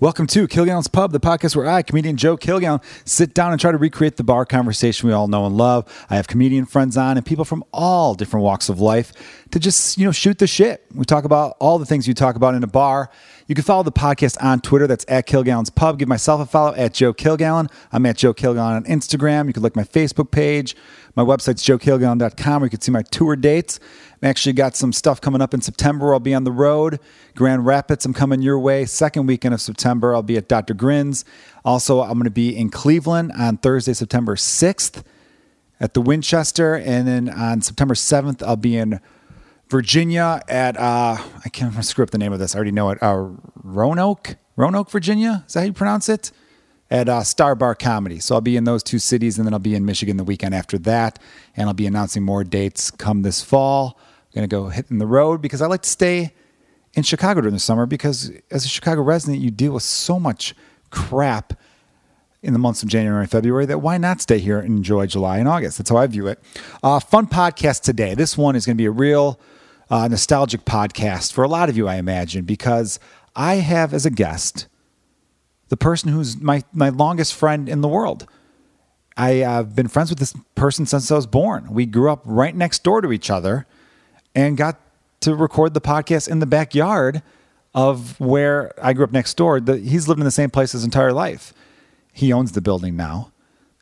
Welcome to Kilgallen's Pub, the podcast where I, comedian Joe Kilgallen, sit down and try to recreate the bar conversation we all know and love. I have comedian friends on and people from all different walks of life to just, you know, shoot the shit. We talk about all the things you talk about in a bar. You can follow the podcast on Twitter. That's at Kilgallen's Pub. Give myself a follow at Joe Kilgallen. I'm at Joe Kilgallen on Instagram. You can like my Facebook page. My website's joekilgallen.com where you can see my tour dates. I've actually got some stuff coming up in September. I'll be on the road. Grand Rapids, I'm coming your way. Second weekend of September, I'll be at Dr. Grin's. Also, I'm going to be in Cleveland on Thursday, September 6th at the Winchester. And then on September 7th, I'll be in Virginia at, uh, I can't screw up the name of this. I already know it. Uh, Roanoke? Roanoke, Virginia? Is that how you pronounce it? At uh, Star Bar Comedy. So I'll be in those two cities and then I'll be in Michigan the weekend after that. And I'll be announcing more dates come this fall I'm to go hitting the road because I like to stay in Chicago during the summer because as a Chicago resident, you deal with so much crap in the months of January and February that why not stay here and enjoy July and August? That's how I view it. Uh, fun podcast today. This one is going to be a real uh, nostalgic podcast for a lot of you, I imagine, because I have as a guest the person who's my, my longest friend in the world. I have been friends with this person since I was born. We grew up right next door to each other and got to record the podcast in the backyard of where I grew up next door. The, he's lived in the same place his entire life. He owns the building now.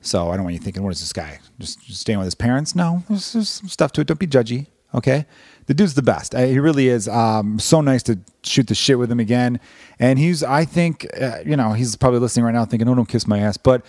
So I don't want you thinking, what is this guy? Just, just staying with his parents? No, there's, there's some stuff to it. Don't be judgy. Okay. The dude's the best. I, he really is. Um, so nice to shoot the shit with him again. And he's, I think, uh, you know, he's probably listening right now thinking, oh, don't kiss my ass. But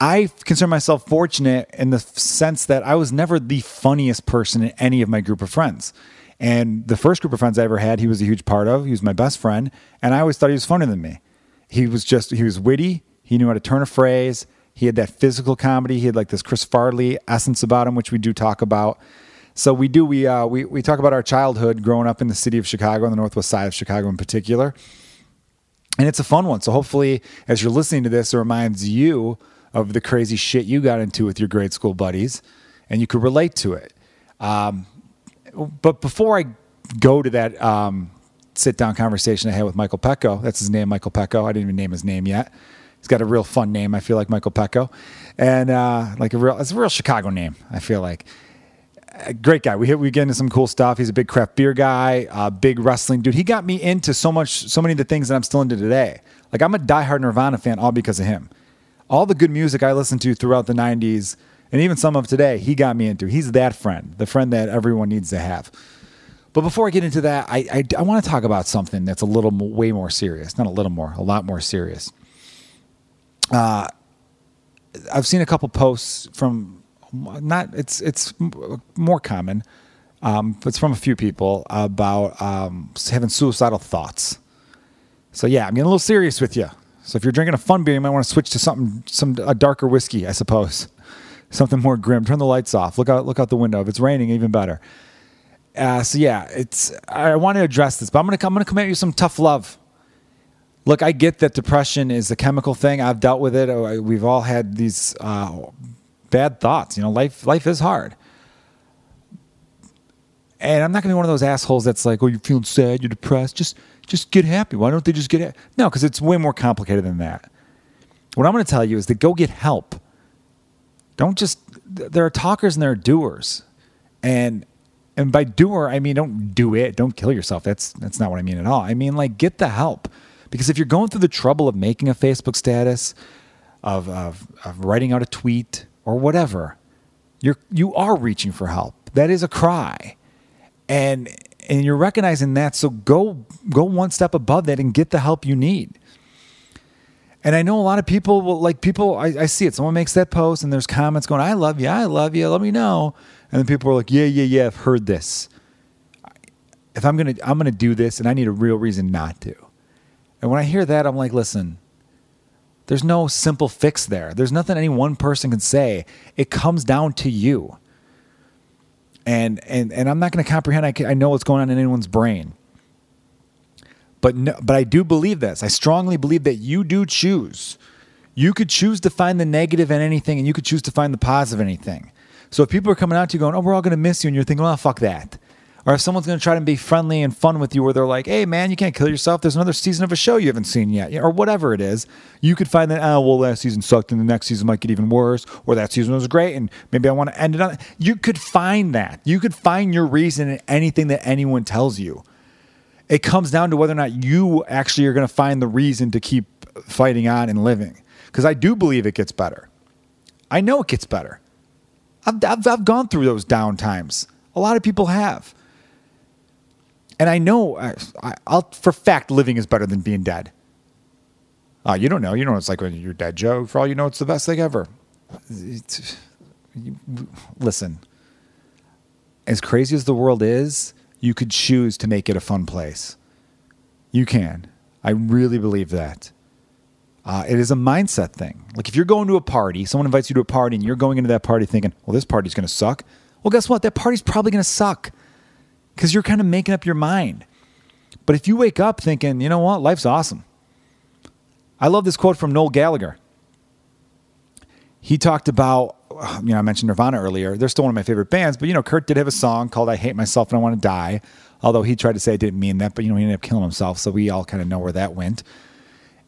I consider myself fortunate in the sense that I was never the funniest person in any of my group of friends. And the first group of friends I ever had, he was a huge part of. He was my best friend, and I always thought he was funnier than me. He was just he was witty. He knew how to turn a phrase. He had that physical comedy. He had like this Chris Farley essence about him, which we do talk about. So we do we uh, we we talk about our childhood growing up in the city of Chicago, on the northwest side of Chicago in particular, and it's a fun one. So hopefully, as you're listening to this, it reminds you of the crazy shit you got into with your grade school buddies, and you could relate to it. Um, but before I go to that um, sit down conversation I had with Michael Pecco, that's his name, Michael Pecco. I didn't even name his name yet. He's got a real fun name. I feel like Michael Pecco, and uh, like a real, it's a real Chicago name. I feel like great guy. We hit, we get into some cool stuff. He's a big craft beer guy, uh, big wrestling dude. He got me into so much, so many of the things that I'm still into today. Like I'm a diehard Nirvana fan, all because of him all the good music I listened to throughout the 90s and even some of today, he got me into. He's that friend, the friend that everyone needs to have. But before I get into that, I, I, I want to talk about something that's a little way more serious. Not a little more, a lot more serious. Uh, I've seen a couple posts from not it's it's more common. Um, it's from a few people about um, having suicidal thoughts. So yeah, I'm getting a little serious with you. So if you're drinking a fun beer, you might want to switch to something, some a darker whiskey, I suppose, something more grim. Turn the lights off. Look out, look out the window. If it's raining, even better. Uh, so yeah, it's. I want to address this, but I'm gonna I'm gonna come at you some tough love. Look, I get that depression is a chemical thing. I've dealt with it. Uh, we've all had these uh, bad thoughts. You know, life life is hard. And I'm not gonna be one of those assholes that's like, "Oh, you're feeling sad, you're depressed." Just just get happy. Why don't they just get happy? No, because it's way more complicated than that. What I'm going to tell you is to go get help. Don't just, there are talkers and there are doers. And, and by doer, I mean, don't do it. Don't kill yourself. That's, that's not what I mean at all. I mean, like, get the help. Because if you're going through the trouble of making a Facebook status, of, of, of writing out a tweet, or whatever, you're, you are reaching for help. That is a cry. And and you're recognizing that so go go one step above that and get the help you need. And i know a lot of people will like people I, I, see it. Someone makes that post and there's comments going i love you i love you let me know. And then people are like yeah yeah yeah i've heard this. If i'm gonna i'm gonna do this and i need a real reason not to. And when i hear that i'm like listen there's no simple fix there there's nothing any one person can say it comes down to you and and and I'm not going to comprehend. I, can, I know what's going on in anyone's brain, but no, but I do believe this. I strongly believe that you do choose. You could choose to find the negative in anything, and you could choose to find the positive in anything. So if people are coming out to you going, "Oh, we're all going to miss you," and you're thinking, "Well, fuck that," or if someone's going to try to be friendly and fun with you where they're like hey man you can't kill yourself. There's another season of a show you haven't seen yet or whatever it is you could find that oh well last season sucked and the next season might get even worse or that season was great and maybe i want to end it on you could find that. You could find your reason in anything that anyone tells you. It comes down to whether or not you actually are going to find the reason to keep fighting on and living because i do believe it gets better. I know it gets better. I've, I've, I've gone through those down times. A lot of people have and I know, I, will for fact, living is better than being dead. Uh, you don't know. You know, it's like when you're dead, Joe. For all you know, it's the best thing ever. It's, you, listen, as crazy as the world is, you could choose to make it a fun place. You can. I really believe that. Uh, it is a mindset thing. Like if you're going to a party, someone invites you to a party, and you're going into that party thinking, "Well, this party's going to suck." Well, guess what? That party's probably going to suck because you're kind of making up your mind. But if you wake up thinking, you know what, life's awesome. I love this quote from Noel Gallagher. He talked about, you know, I mentioned Nirvana earlier. They're still one of my favorite bands, but, you know, Kurt did have a song called I Hate Myself and I Want to Die. Although he tried to say I didn't mean that, but, you know, he ended up killing himself. So we all kind of know where that went.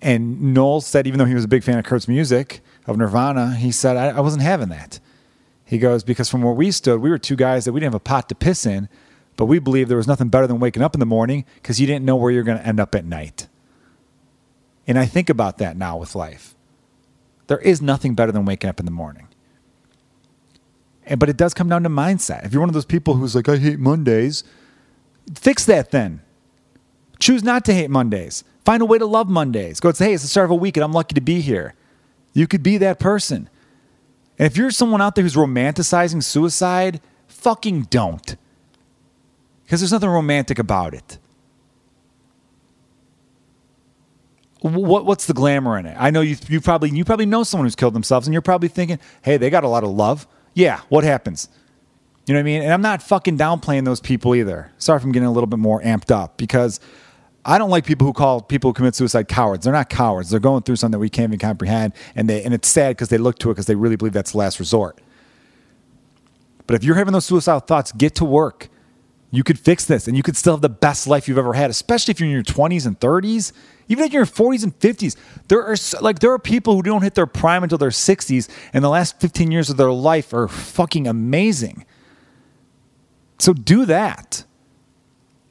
And Noel said, even though he was a big fan of Kurt's music, of Nirvana, he said, I, I wasn't having that. He goes, because from where we stood, we were two guys that we didn't have a pot to piss in but we believe there was nothing better than waking up in the morning because you didn't know where you're going to end up at night. And I think about that now with life. There is nothing better than waking up in the morning. And, but it does come down to mindset. If you're one of those people who's like, I hate Mondays, fix that then. Choose not to hate Mondays. Find a way to love Mondays. Go and say, hey, it's the start of a week and I'm lucky to be here. You could be that person. And if you're someone out there who's romanticizing suicide, fucking don't because there's nothing romantic about it. What, what's the glamour in it? I know you, you probably you probably know someone who's killed themselves, and you're probably thinking, "Hey, they got a lot of love." Yeah, what happens? You know what I mean? And I'm not fucking downplaying those people either. Sorry if I'm getting a little bit more amped up because I don't like people who call people who commit suicide cowards. They're not cowards. They're going through something that we can't even comprehend, and they and it's sad because they look to it because they really believe that's the last resort. But if you're having those suicidal thoughts, get to work. You could fix this and you could still have the best life you've ever had, especially if you're in your 20s and 30s. Even if you're in your 40s and 50s, there are like there are people who don't hit their prime until their 60s, and the last 15 years of their life are fucking amazing. So do that.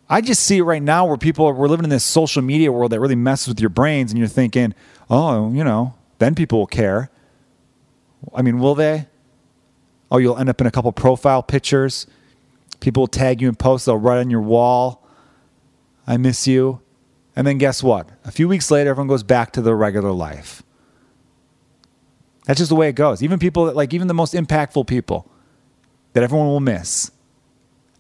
I just see it right now where people are, we're living in this social media world that really messes with your brains, and you're thinking, oh, you know, then people will care. I mean, will they? Oh, you'll end up in a couple profile pictures People will tag you in posts, they'll write on your wall, I miss you. And then guess what? A few weeks later, everyone goes back to their regular life. That's just the way it goes. Even people that, like, even the most impactful people that everyone will miss.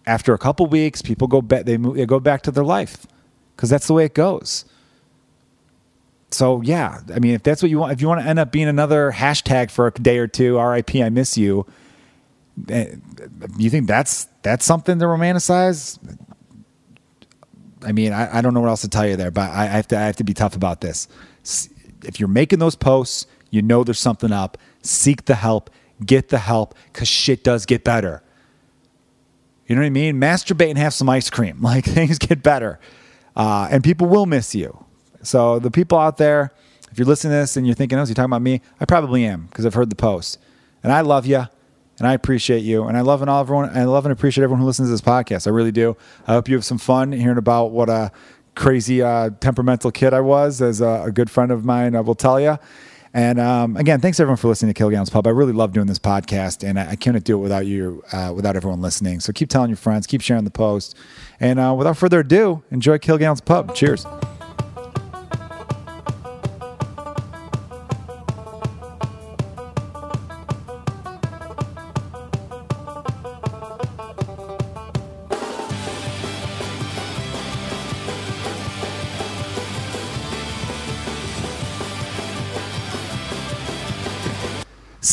After a couple weeks, people go back, they, move, they go back to their life because that's the way it goes. So, yeah, I mean, if that's what you want, if you want to end up being another hashtag for a day or two, RIP, I miss you, eh, you think that's that's something to romanticize. I mean, I, I don't know what else to tell you there, but I, I have to I have to be tough about this. If you're making those posts, you know there's something up. Seek the help, get the help, because shit does get better. You know what I mean? Masturbate and have some ice cream. Like things get better, uh, and people will miss you. So the people out there, if you're listening to this and you're thinking, "Oh, is he talking about me?" I probably am because I've heard the post, and I love you and I appreciate you. And I love and all everyone. I love and appreciate everyone who listens to this podcast. I really do. I hope you have some fun hearing about what a crazy uh, temperamental kid I was, as a, a good friend of mine I will tell you. And um, again, thanks everyone for listening to Kilgallen's Pub. I really love doing this podcast, and I, I couldn't do it without you, uh, without everyone listening. So keep telling your friends, keep sharing the post, and uh, without further ado, enjoy Kilgallen's Pub. Cheers.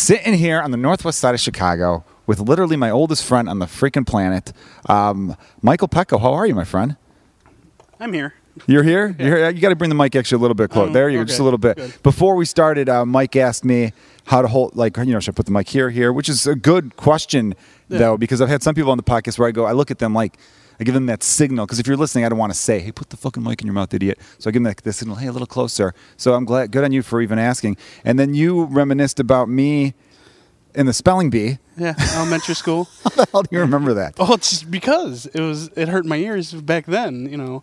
Sitting here on the northwest side of Chicago with literally my oldest friend on the freaking planet, um, Michael Pecco. How are you, my friend? I'm here. You're here. Yeah. You're here? You got to bring the mic actually a little bit closer. Um, there you go, okay. just a little bit. Good. Before we started, uh, Mike asked me how to hold, like, you know, should I put the mic here, here, which is a good question yeah. though, because I've had some people on the podcast where I go, I look at them like, I give them that signal because if you're listening, I don't want to say, "Hey, put the fucking mic in your mouth, idiot." So I give them that, the signal, "Hey, a little closer." So I'm glad, good on you for even asking. And then you reminisced about me in the spelling bee. Yeah, elementary school. How the hell do you remember that? Oh, it's just because it was it hurt my ears back then, you know.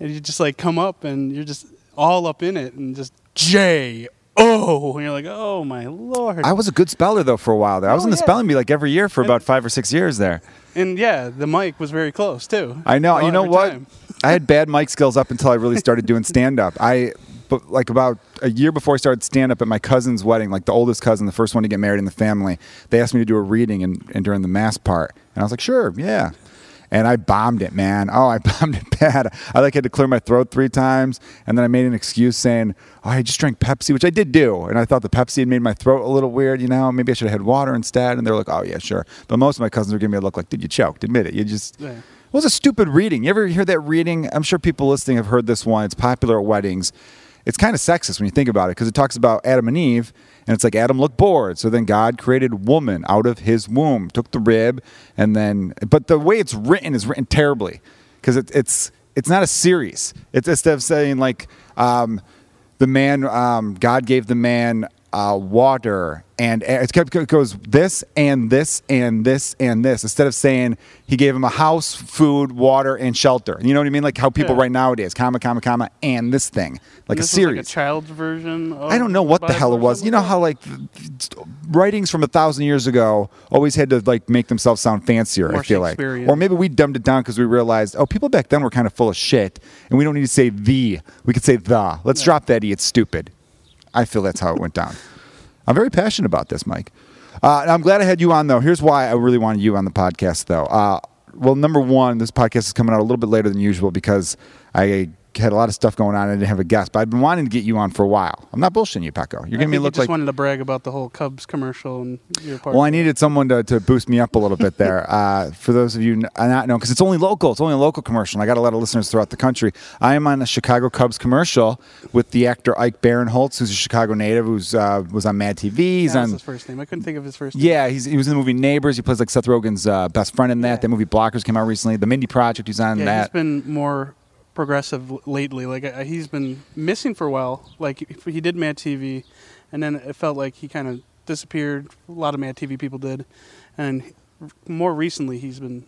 And you just like come up and you're just all up in it and just J O and you're like, "Oh my lord." I was a good speller though for a while there. I was Oh, in the yeah. spelling bee like every year for about five or six years there. and yeah, the mic was very close too. I know. Oh, you know what? I had bad mic skills up until I really started doing stand up. I, but like about a year before I started stand up at my cousin's wedding, like the oldest cousin, the first one to get married in the family, they asked me to do a reading and, and during the mass part, and I was like, sure, yeah. And I bombed it, man. Oh, I bombed it bad. I like had to clear my throat three times, and then I made an excuse saying, "Oh, I just drank Pepsi," which I did do, and I thought the Pepsi had made my throat a little weird. You know, maybe I should have had water instead. And they were like, "Oh yeah, sure." But most of my cousins were giving me a look like, "Did you choke? Admit it. You just." Yeah. It was a stupid reading. You ever hear that reading? I'm sure people listening have heard this one. It's popular at weddings. It's kind of sexist when you think about it because it talks about Adam and Eve, and it's like Adam looked bored. So then God created woman out of his womb, took the rib, and then. But the way it's written is written terribly because it, it's it's not a series. It's instead of saying like um, the man, um, God gave the man uh, water, and air. it kept- it goes this and this and this and this instead of saying he gave him a house, food, water, and shelter. You know what I mean? Like how people Yeah. write nowadays, comma, comma, comma, and this thing, like And a series. like a child's version. Of I don't know what the hell it was. You know how like writings from a thousand years ago always had to like make themselves sound fancier. I feel like, or maybe we dumbed it down because we realized, oh, people back then were kind of full of shit, and we don't need to say the. We could say the. Let's Yeah. drop that e. It's stupid. I feel that's how it went down. I'm very passionate about this, Mike. Uh, I'm glad I had you on, though. Here's why I really wanted you on the podcast, though. Uh, well, number one, this podcast is coming out a little bit later than usual because I had a lot of stuff going on. I didn't have a guest, but I've been wanting to get you on for a while. I'm not bullshitting you, Pecco. You're giving me a you look just like. wanted to brag about the whole Cubs commercial and your part. Well, I needed someone to, to boost me up a little bit there. Uh, for those of you not know, because it's only local. It's only a local commercial. I got a lot of listeners throughout the country. I am on a Chicago Cubs commercial with the actor Ike Barinholtz, who's a Chicago native, who's uh, was on Mad TV. He's That on. his first name. I couldn't think of his first name. Yeah, he's, he was in the movie Neighbors. He plays like Seth Rogen's uh, best friend in that. Yeah. That movie Blockers came out recently. The Mindy Project, he's on Yeah, that. he's been more progressive lately. Like he's been missing for a while. Like he did Mad TV, and then it felt like he kind of disappeared. A lot of Mad TV people did, and more recently he's been.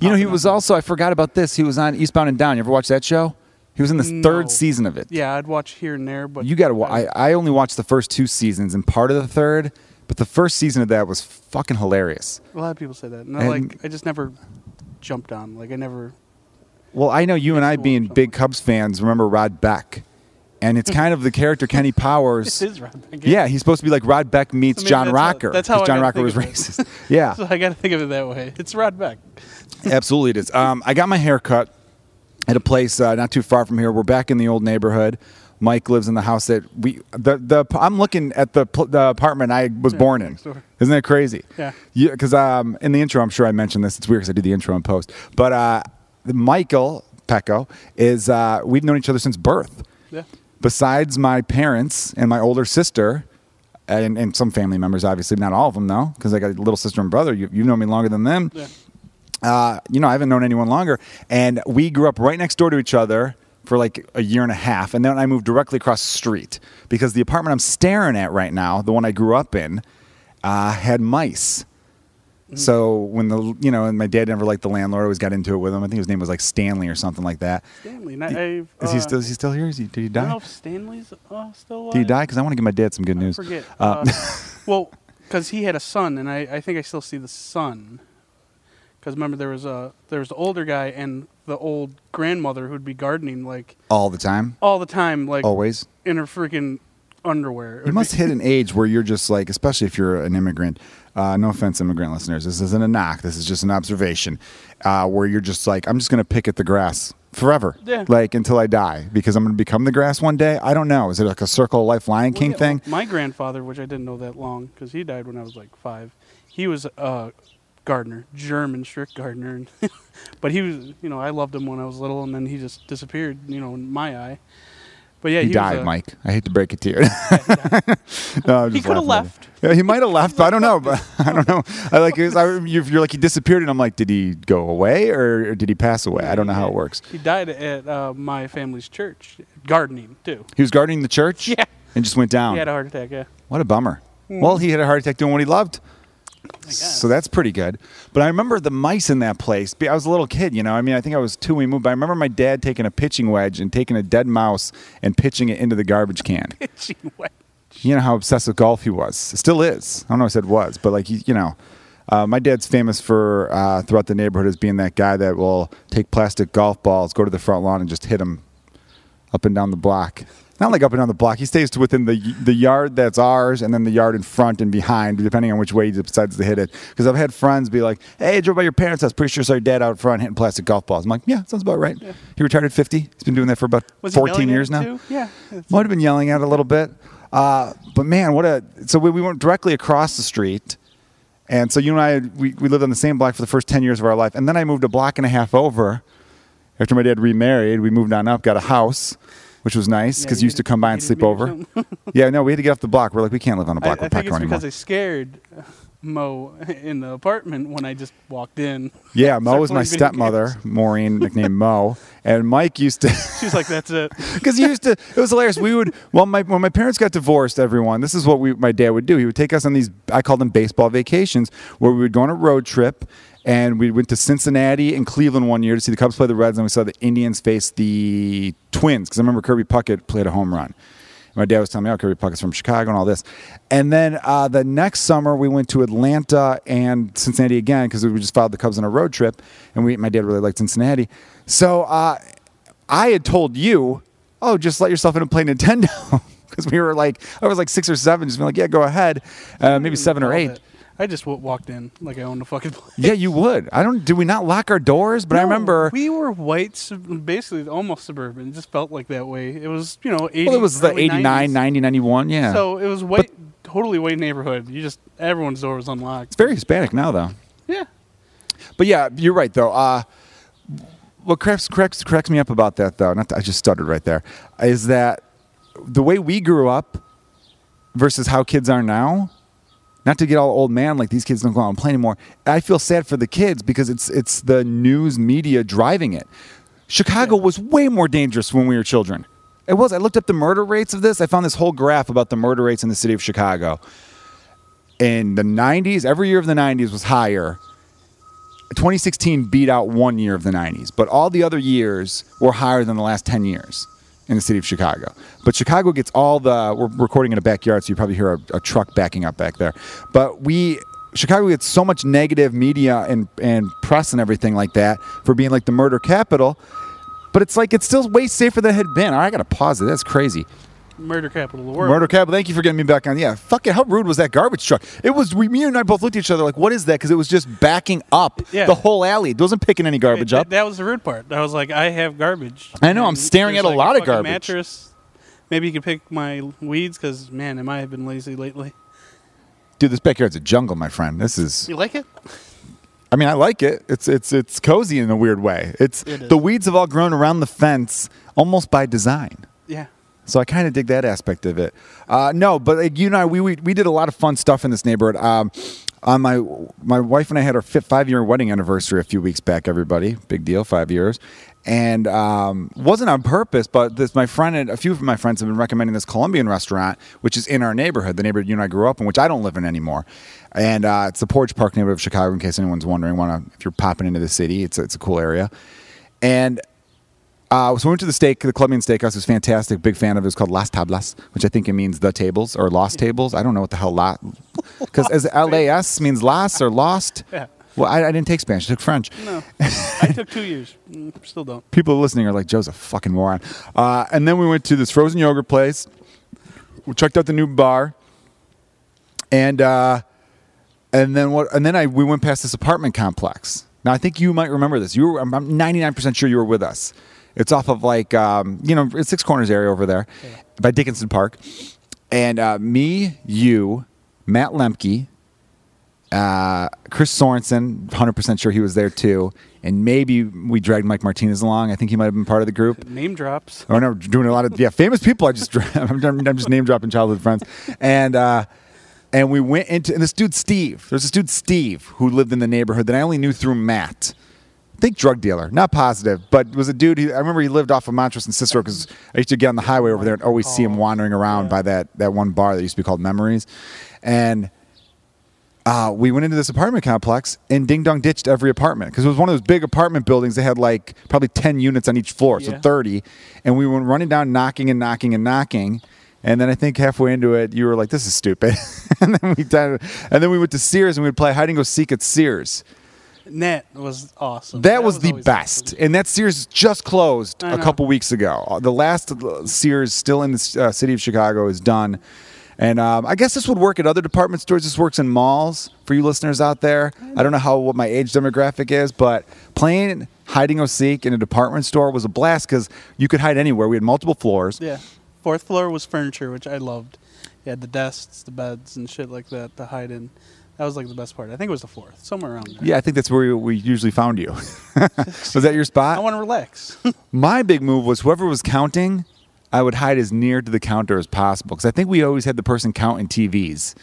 you know, he was also, I forgot about this. He was on Eastbound and Down. You ever watch that show? He was in the No. third season of it. Yeah, I'd watch here and there, but you got to. I, I only watched the first two seasons and part of the third, but the first season of that was fucking hilarious. a lot of people say that, and, And- like I just never jumped on. Like I never. Well, I know you and I being big Cubs fans remember Rod Beck, and it's kind of the character Kenny Powers. It is Rod Beck. Yeah, he's supposed to be like Rod Beck meets So John that's how- Rocker. that's how John Rocker was think of it. racist. yeah, So I got to think of it that way. It's Rod Beck. absolutely it is. Um, I got my hair cut at a place uh, not too far from here. We're back in the old neighborhood. Mike lives in the house that we the the I'm looking at the the apartment I was Yeah, born in. Isn't that crazy? Yeah. Because um, in the intro, I'm sure I mentioned this. It's weird because I do the intro and post. But uh, Michael Pecco is uh, we've known each other since birth. Yeah. Besides my parents and my older sister, and, and some family members, obviously not all of them though, because I got a little sister and brother. You you know me longer than them. Yeah. Uh, you know, I haven't known anyone longer. And we grew up right next door to each other for like a year and a half. And then I moved directly across the street because the apartment I'm staring at right now, the one I grew up in, uh, had mice. So when the you know, and my dad never liked the landlord, always got into it with him. I think his name was like Stanley or something like that. Stanley. Not, Is he uh, still is he still here? Is he did he I don't know die? if Stanley's uh, still alive. Did he die? Because I want to give my dad some good I news. forget. Uh, Uh, well, because he had a son, and I, I think I still see the son. Because remember, there was a there was the older guy and the old grandmother who'd be gardening like all the time, all the time, like always. in her freaking underwear. It You must hit an age where you're just like, especially if you're an immigrant. Uh, no offense, immigrant listeners. This isn't a knock. This is just an observation. Uh, where you're just like, I'm just gonna pick at the grass forever, Yeah. like until I die, because I'm gonna become the grass one day. I don't know. Is it like a Circle of Life Lion Well, King yeah, thing? My grandfather, which I didn't know that long, because he died when I was like five. He was a gardener, German strict gardener, but he was, you know, I loved him when I was little, and then he just disappeared, you know, in my eye. But yeah, he, he died, a- Mike. I hate to break it to you. no, I'm He coulda left. Yeah, he might have left, but I don't know. But I don't know. I like. I, you're, like he disappeared, and I'm like, did he go away or, did he pass away? I don't know how it works. He died at uh, my family's church, gardening too. He was gardening the church. Yeah. And just went down. He had a heart attack. Yeah. What a bummer. Well, he had a heart attack doing what he loved. So that's pretty good. But I remember the mice in that place. I was a little kid, you know. I mean, I think I was two when we moved. But I remember my dad taking a pitching wedge and taking a dead mouse and pitching it into the garbage can. Pitching wedge. you know how obsessed with golf he was. Still is. I don't know if I said was, but like, he, you know. Uh, my dad's famous for uh, throughout the neighborhood as being that guy that will take plastic golf balls, go to the front lawn, and just hit them up and down the block. Not like up and down the block. He stays to within the the yard that's ours, and then the yard in front and behind, depending on which way he decides to hit it. Because I've had friends be like, "Hey, I drove by your parents' house. Pretty sure saw your dad out front hitting plastic golf balls." I'm like, "Yeah, sounds about right." He retired at 50. He's been doing that for about Was 14 years now. too? Yeah. Might have been yelling at it a little bit. Uh, but man, what a so we, we went directly across the street. And so you and I we, we lived on the same block for the first 10 years of our life. And then I moved a block and a half over. After my dad remarried, we moved on up, got a house, which was nice Yeah, because you used to come by and sleep over. yeah, no, we had to get off the block. We're like, we can't live on a I, block I with think it's anymore. because I scared uh, Mo in the apartment when I just walked in. yeah, Mo was my stepmother, games. Maureen, nicknamed Mo. And Mike used to. She's like, "That's it." because he used to. It was hilarious. We would well, my when my parents got divorced. Everyone, this is what we my dad would do. He would take us on these. I call them baseball vacations, where we would go on a road trip, and we went to Cincinnati and Cleveland one year to see the Cubs play the Reds, and we saw the Indians face the Twins. Because I remember Kirby Puckett played a home run. My dad was telling me, "Oh, Kirby Puckett's from Chicago and all this." And then uh, the next summer, we went to Atlanta and Cincinnati again because we just followed the Cubs on a road trip, and we my dad really liked Cincinnati. So uh, I had told you, "Oh, just let yourself in and play Nintendo," because we were like, I was like six or seven, just being like, "Yeah, go ahead." Uh, maybe seven or eight. that. I just w- walked in like I owned a fucking place. Yeah, you would. I don't. Did we not lock our doors? But I remember. we were white, sub- basically almost suburban. It just felt like that way. It was, you know, 80, well, it was the early 89, 90s. 90, 91. Yeah. So it was white, totally white neighborhood. You just everyone's door was unlocked. it's very Hispanic now, though. Yeah, But yeah, you're right though. Uh, what cracks, cracks cracks me up about that though, not to, I just stuttered right there, is that the way we grew up versus how kids are now. Not to get all old man like these kids don't go out and play anymore. I feel sad for the kids because it's it's the news media driving it. Chicago was way more dangerous when we were children. It was. I looked up the murder rates of this. I found this whole graph about the murder rates in the city of Chicago. In the 90s, every year of the 90s was higher 2016 beat out one year of the 90s, but all the other years were higher than the last 10 years in the city of Chicago. But Chicago gets all the, we're recording in a backyard, so you probably hear a, a truck backing up back there. But we, Chicago gets so much negative media and, and press and everything like that for being like the murder capital. But it's like, it's still way safer than it had been. All right, I got to pause it. That's crazy. Murder capital of the world. Murder Capital, thank you for getting me back on. Yeah, fuck it. How rude was that garbage truck? It was, we, me and I both looked at each other like, what is that? Because it was just backing up Yeah. the whole alley. It wasn't picking any garbage That- up. That was the rude part. I was like, I have garbage. I know, I'm staring at a like lot of garbage. Mattress. Maybe you could pick my weeds because man, am I have been lazy lately. Dude, this backyard's a jungle, my friend. This is. You like it? I mean, I like it. It's it's it's cozy in a weird way. It's It the weeds have all grown around the fence almost by design. So I kind of dig that aspect of it. Uh, no, but like you and I, we, we we did a lot of fun stuff in this neighborhood. Um, on my my wife and I had our five year wedding anniversary a few weeks back. Everybody, big deal, five years, and um, wasn't on purpose. But this my friend and a few of my friends have been recommending this Colombian restaurant, which is in our neighborhood, the neighborhood you and I grew up in, which I don't live in anymore. And uh, it's the Portage Park neighborhood of Chicago. In case anyone's wondering, want if you're popping into the city, it's it's a cool area, and uh, so we went to the steak, the Colombian steakhouse. Was fantastic. Big fan of it. It's called Las Tablas, which I think it means the tables or lost tables. I don't know what the hell lot, because as LAS means lost or lost. Yeah. Well, I, I didn't take Spanish. I took French. No, I took two years. Mm, Still don't. People listening are like, Joe's a fucking moron. Uh, and then we went to this frozen yogurt place. We checked out the new bar, and uh, and then what? And then I we went past this apartment complex. Now I think you might remember this. You were I'm 99 percent sure you were with us. It's off of like um, you know it's Six Corners area over there, by Dickinson Park, and uh, me, you, Matt Lemke, uh, Chris Sorensen, 100% sure he was there too. And maybe we dragged Mike Martinez along. I think he might have been part of the group. Name drops. Oh no, doing a lot of yeah famous people. I just I'm, I'm just name dropping childhood friends, and uh, and we went into and this dude Steve. There's this dude Steve who lived in the neighborhood that I only knew through Matt. Think drug dealer, not positive, but was a dude. He, I remember he lived off of Montrose and Cicero because I used to get on the highway over there and always see him wandering around by that that one bar that used to be called Memories, and uh, we went into this apartment complex and ding dong ditched every apartment because it was one of those big apartment buildings. They had like probably 10 units on each floor, so Yeah. 30. And we went running down, knocking and knocking and knocking. And then I think halfway into it, you were like, this is stupid. and then we done, and then we went to Sears and we would play hide and go seek at Sears. Net was awesome. That, was, the best. awesome. And that Sears just closed I a know. couple weeks ago. Uh, The last uh, Sears still in the uh, city of Chicago is done. And um, I guess this would work at other department stores. This works in malls for you listeners out there. I don't know how what my age demographic is, but playing hiding and go seek in a department store was a blast because you could hide anywhere. We had multiple floors. Yeah. Fourth floor was furniture, which I loved. You had the desks, the beds, and shit like that to hide in. That was like the best part. I think it was the fourth, somewhere around there. Yeah, I think that's where we, usually found you. was that your spot? I want to relax. My big move was whoever was counting, I would hide as near to the counter as possible because I think we always had the person counting TVs.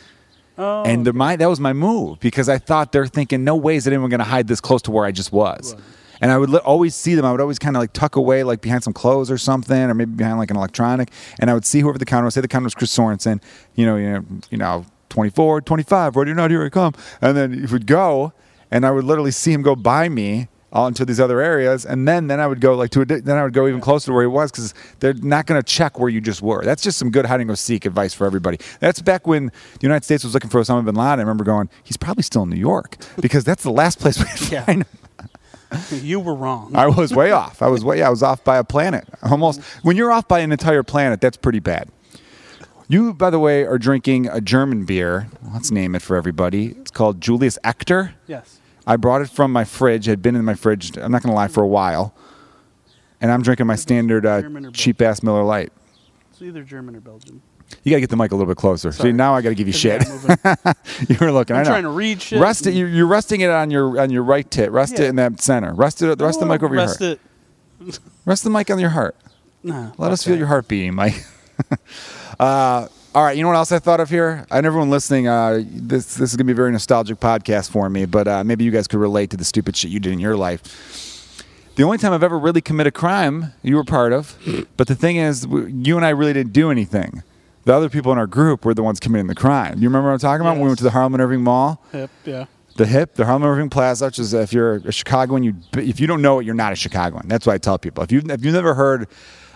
oh, And the, my that was my move because I thought they're thinking, no way is anyone going to hide this close to where I just was. Right. And I would always see them. I would always kind of like tuck away, like behind some clothes or something, or maybe behind like an electronic. And I would see whoever the counter was. Say the counter was Chris Sorensen. You know, you know, you know, 24, 25. Ready or not, here I come. And then he would go, and I would literally see him go by me into these other areas, and then then I would go like to a, then I would go even closer to where he was because they're not going to check where you just were. That's just some good hide and go seek advice for everybody. That's back when the United States was looking for Osama bin Laden. I remember going, he's probably still in New York because that's the last place we Yeah. find him. you were wrong. I was way off. I was way. Yeah, I was off by a planet. Almost. When you're off by an entire planet, that's pretty bad. You, by the way, are drinking a German beer. Let's name it for everybody. It's called Julius Echter. yes. I brought it from my fridge. It had been in my fridge. I'm not going to lie for a while. And I'm drinking my standard uh, cheap ass Miller Lite. It's either German or Belgian. You got to get the mic a little bit closer. Sorry. See, now I got to give you shit. You were looking. I'm trying to read shit. Rest it. You're, you're resting it on your on your right tit. Rest it in that center. Rest it. Rest the mic over your Rest heart. it. Rest the mic on your heart. Nah, Let us feel your heart beating, Mike. uh, all right, you know what else I thought of here? And everyone listening, uh, this this is gonna be a very nostalgic podcast for me, but uh, maybe you guys could relate to the stupid shit you did in your life. The only time I've ever really committed a crime, you were part of, but the thing is, you and I really didn't do anything. The other people in our group were the ones committing the crime. You remember what I'm talking about? When we went to the Harlem and Irving Mall, Hip, yeah. The HIP, the Harlem Irving Plaza, which is if you're a Chicagoan, you if you don't know it, you're not a Chicagoan. That's what I tell people. If you if you've never heard,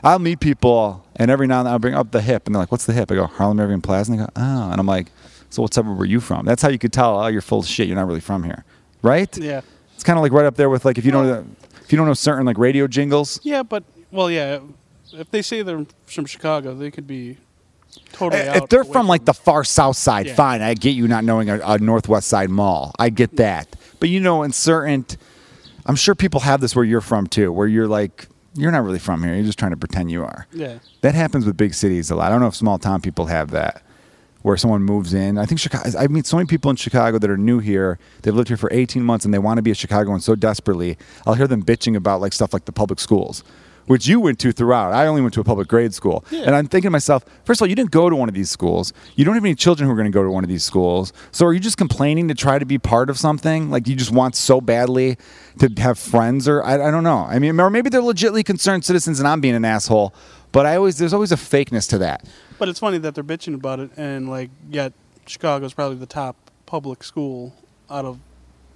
I'll meet people and every now and then I'll bring up the HIP and they're like, "What's the HIP?" I go Harlem Irving Plaza, and they go, "Oh," and I'm like, "So what suburb were you from?" That's how you could tell. Oh, you're full of shit. You're not really from here, right? Yeah. It's kind of like right up there with like if you don't know, if you don't know certain like radio jingles. Yeah, but well, yeah. If they say they're from Chicago, they could be totally. Uh, if out they're from like the far south side, Yeah. fine. I get you not knowing a, a northwest side mall. I get that. But you know, in certain, I'm sure people have this where you're from too, where you're like, you're not really from here. You're just trying to pretend you are. Yeah. That happens with big cities a lot. I don't know if small town people have that, where someone moves in. I think Chicago. I meet so many people in Chicago that are new here. They've lived here for 18 months and they want to be a Chicagoan so desperately. I'll hear them bitching about like stuff like the public schools, which you went to throughout. I only went to a public grade school, Yeah. and I'm thinking to myself, first of all, you didn't go to one of these schools. You don't have any children who are going to go to one of these schools. So are you just complaining to try to be part of something? Like you just want so badly to have friends, or I, I don't know. I mean, or maybe they're legitimately concerned citizens, and I'm being an asshole. But I always there's always a fakeness to that. But it's funny that they're bitching about it, and like, yet Chicago's probably the top public school out of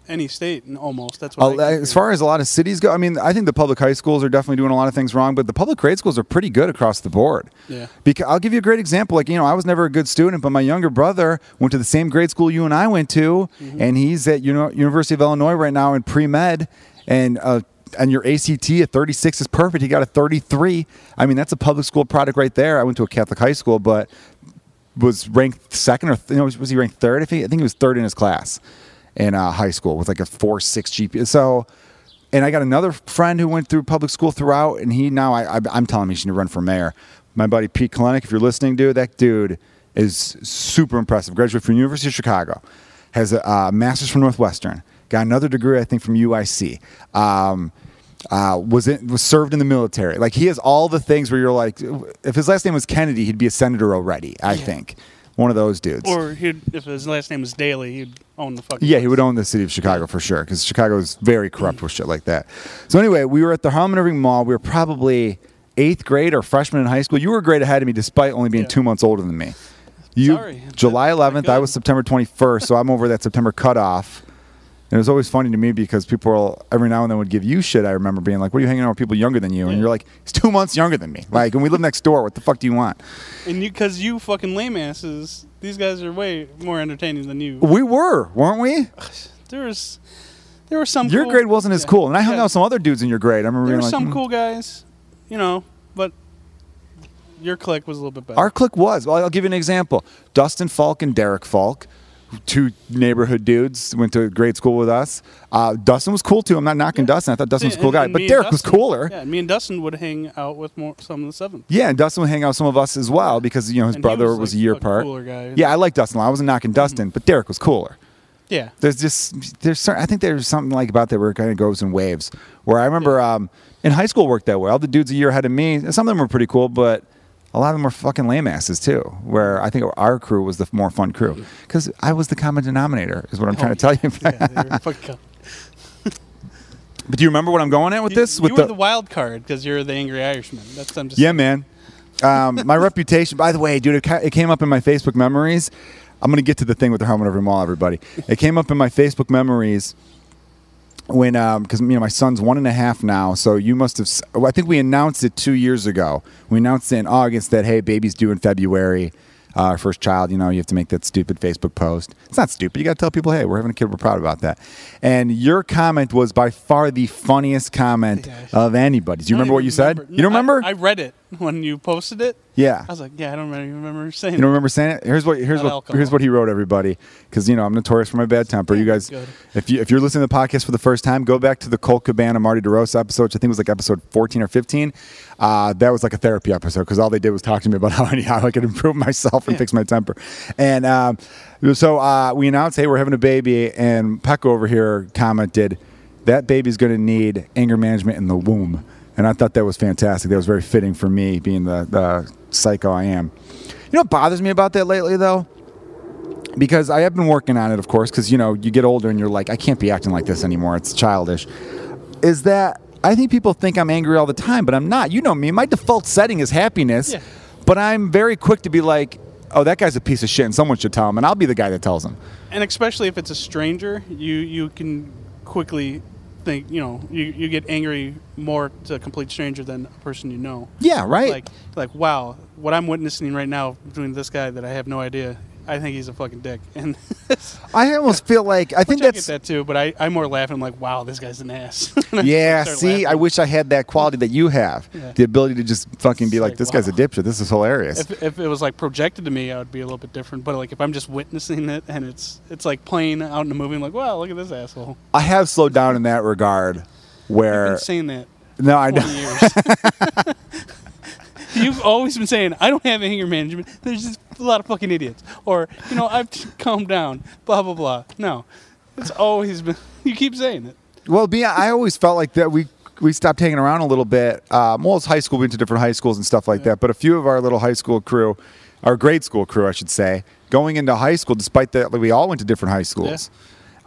any state, almost. That's what. Uh, as far as a lot of cities go, I mean, I think the public high schools are definitely doing a lot of things wrong, but the public grade schools are pretty good across the board. Yeah. Because I'll give you a great example. Like, you know, I was never a good student, but my younger brother went to the same grade school you and I went to, and he's at you know, University of Illinois right now in pre med, and uh, and your ACT at 36 is perfect. He got a 33. I mean, that's a public school product right there. I went to a Catholic high school, but was ranked second or th- was, was he ranked third? I think I think he was third in his class in uh, high school with like a four six GPA. So, and I got another friend who went through public school throughout, and he now I, I I'm telling him he should run for mayor. My buddy Pete Kalenic, if you're listening, dude, that dude is super impressive. Graduated from University of Chicago. has a uh, master's from Northwestern, got another degree I think from UIC. Um, uh, was in, was served in the military. Like he has all the things where you're like, if his last name was Kennedy, he'd be a senator already. I Yeah. think one of those dudes. Or he'd, if his last name was Daley, he'd own the fucking. Yeah, he would own the city of Chicago for sure because Chicago is very corrupt with mm. shit like that. So anyway, we were at the Harlem and Irving Mall. We were probably eighth grade or freshman in high school. You were a grade ahead of me despite only being Yeah. two months older than me. You, Sorry. July That- that 11th, I was September 21st, so I'm over that September cutoff. And it was always funny to me because people every now and then would give you shit. I remember being like, "What are you hanging out with people younger than you?" And Yeah. you're like, "He's two months younger than me." Like, and we live next door. What the fuck do you want? And you, because you fucking lame asses, these guys are way more entertaining than you. We were, weren't we? There was, there were some. Your cool- grade wasn't as cool, and I hung Yeah. out with some other dudes in your grade. I remember There were like, some "Hmm." cool guys, you know, but your clique was a little bit better. Our clique was. Well, I'll give you an example. Dustin Falk and Derek Falk, two neighborhood dudes, went to grade school with us. Uh, Dustin was cool too. I'm not knocking Dustin. I thought Dustin was a cool guy, but Derek was cooler. Yeah, me and Dustin would hang out with more some of the seventh. Yeah, and Dustin would hang out with some of us as well because you know his And brother was, was, a year apart. Yeah, I like Dustin. I wasn't knocking Dustin, but Derek was cooler. Yeah. There's just there's certain, I think there's something like about that where it kind of goes in waves. Where I remember um, in high school worked that way. All the dudes a year ahead of me, and some of them were pretty cool, but a lot of them were fucking lame asses too. Where I think our crew was the more fun crew because I was the common denominator, is what I'm trying to tell you. Oh, yeah, fucking but do you remember what I'm going at with this? You, with were the wild card because you're the angry Irishman. That's I'm just Yeah, man. Um, my reputation. By the way, dude, it, ca- it came up in my Facebook memories. I'm gonna get to the thing with the Harlem Irving mall, everybody. It came up in my Facebook memories when, because you know, my son's one and a half now. So you must have. I think we announced it two years ago. We announced it in August that hey, baby's due in February. Uh, our first child, you know, you have to make that stupid Facebook post. It's not stupid. You got to tell people, hey, we're having a kid. We're proud about that. And your comment was by far the funniest comment of anybody's. Do you remember what you said? remember. You don't No, I- remember? I, read it when you posted it. yeah. I was like, yeah, I don't really remember saying. You don't remember saying it? Here's what here's Not what alcohol. here's what he wrote everybody because you know I'm notorious for my bad temper. You guys, Good. if you if you're listening to the podcast for the first time, go back to the Colt Cabana Marty DeRosa episode. Which I think was like episode 14 or 15. Uh, that was like a therapy episode because all they did was talk to me about how I, how I could improve myself and Yeah. fix my temper. And um, so uh, we announced, hey, we're having a baby, and Peck over here commented that baby's going to need anger management in the womb. And I thought that was fantastic. That was very fitting for me, being the, the psycho I am. You know what bothers me about that lately, though? Because I have been working on it, of course, because, you know, you get older and you're like, I can't be acting like this anymore. It's childish. Is that I think people think I'm angry all the time, but I'm not. You know me. My default setting is happiness, Yeah. but I'm very quick to be like, oh, that guy's a piece of shit and someone should tell him, and I'll be the guy that tells him. and especially if it's a stranger, you you can quickly think you know you, you get angry more to a complete stranger than a person you know. Yeah, right? Like like wow, what I'm witnessing right now between this guy that I have no idea. I think he's a fucking dick, and I almost feel like, I think I that's. get that too. But I I'm more laughing like wow, this guy's an ass. I Yeah, see, I wish I had that quality that you have. Yeah. The ability to just fucking be like, like, this guy's a wow. dipshit. This is hilarious. If, if it was like projected to me, I would be a little bit different. But like if I'm just witnessing it and it's it's like playing out in a movie, I'm like, wow, look at this asshole. I have slowed down in that regard where I've been saying that No, I 20 don't. You've always been saying I don't have anger management. There's just a lot of fucking idiots, or you know I've calmed down. Blah blah blah. No, it's always been. You keep saying it. Well, be I always felt like that we we stopped hanging around a little bit. Um, well, it's high school. We went to different high schools and stuff like Yeah. that. But a few of our little high school crew, our grade school crew, I should say, going into high school, despite that, like, we all went to different high schools.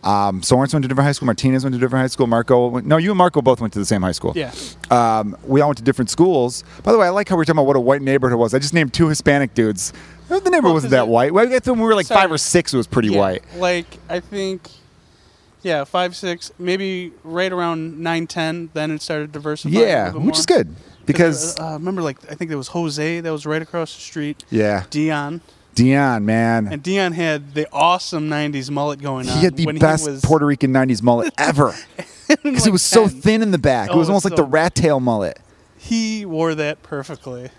Um, Sorensen went to different high school. Martinez went to different high school. Marco, went, no, you and Marco both went to the same high school. Yeah. Um, we all went to different schools. By the way, I like how we are talking about what a white neighborhood was. I just named two Hispanic dudes. The neighborhood Well, wasn't that it- white. Well, I when we were like five or six, it was pretty Yeah, white. Like I think, yeah, five six, maybe right around nine ten. Then it started diversifying. Yeah, which is good because uh, uh, remember, like I think there was Jose that was right across the street. yeah, Dion Dion, man, and Dion had the awesome '90s mullet going on. he had the best was Puerto Rican '90s mullet ever because like it was so thin in the back. it Oh, was almost like the rat tail mullet. He wore that perfectly.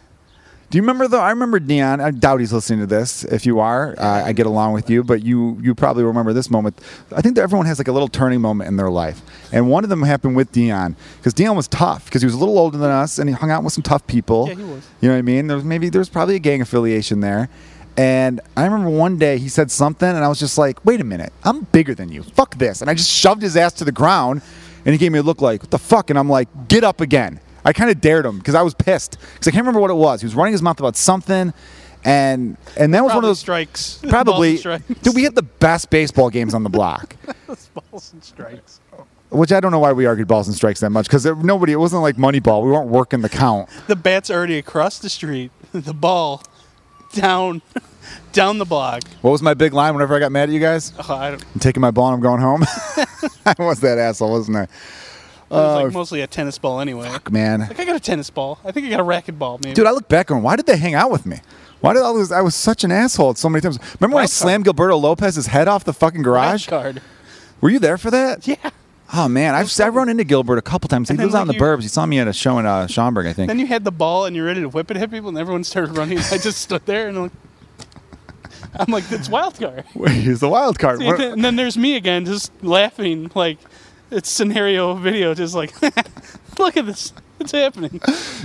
Do you remember though? I remember Dion. I doubt he's listening to this. If you are, uh, I get along with you, but you you probably remember this moment. I think that everyone has like a little turning moment in their life, and one of them happened with Dion because Dion was tough because he was a little older than us and he hung out with some tough people. Yeah, he was. You know what I mean? There was maybe there's probably a gang affiliation there, And I remember one day he said something, and I was just like, "Wait a minute, I'm bigger than you. Fuck this!" And I just shoved his ass to the ground, and he gave me a look like, "What the fuck?" And I'm like, "Get up again." I kind of dared him because I was pissed because I can't remember what it was. He was running his mouth about something, and and that was one of those strikes. Probably, strikes. dude. We had the best baseball games on the block. balls and strikes. Which I don't know why we argued balls and strikes that much because nobody. It wasn't like Moneyball. We weren't working the count. The bat's already across the street. The ball down, down the block. What was my big line whenever I got mad at you guys? Oh, I don't I'm taking my ball and I'm going home. I was that asshole, wasn't I? was Uh, like mostly a tennis ball anyway. Fuck, man. Like I got a tennis ball. I think I got a racket ball. Maybe. Dude, I look back on why did they hang out with me? Why did I was I was such an asshole so many times? Remember when I Wild card. slammed Gilberto Lopez's head off the fucking garage? Wild card. Were you there for that? Yeah. Oh man, I've I've run into Gilbert a couple times. He And then, lives out in the like, you- burbs. He saw me at a show in uh, Schaumburg, I think. Then you had the ball and you're ready to whip it, hit people, and everyone started running. I just stood there and I'm like, I'm like, it's wild card. He's the wild card. And What- then, and then there's me again, just laughing like it's scenario video, just like, look at this, it's happening.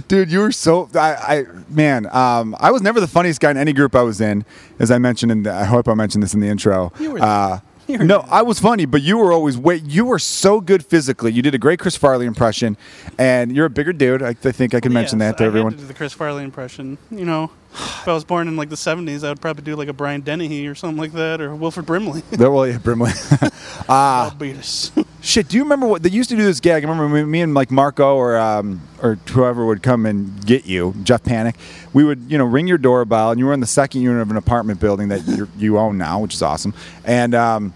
Dude, you were so I, I man. Um, I was never the funniest guy in any group I was in, as I mentioned in. The, I hope I mentioned this in the intro. You were Uh, No. I was funny, but you were always wait. You were so good physically. You did a great Chris Farley impression, and you're a bigger dude. I, I think I can mention Yes, that to I everyone. Had to do the Chris Farley impression. You know, if I was born in like the '70s, I would probably do like a Brian Dennehy or something like that, or Wilford Brimley. There, well, yeah, Brimley. Us. Shit, do you remember what they used to do this gag? I remember me, me and like Marco or um, or whoever would come and get you, Jeff Panic. We would, you know, ring your doorbell, and you were in the second unit of an apartment building that you you own now, which is awesome. And um,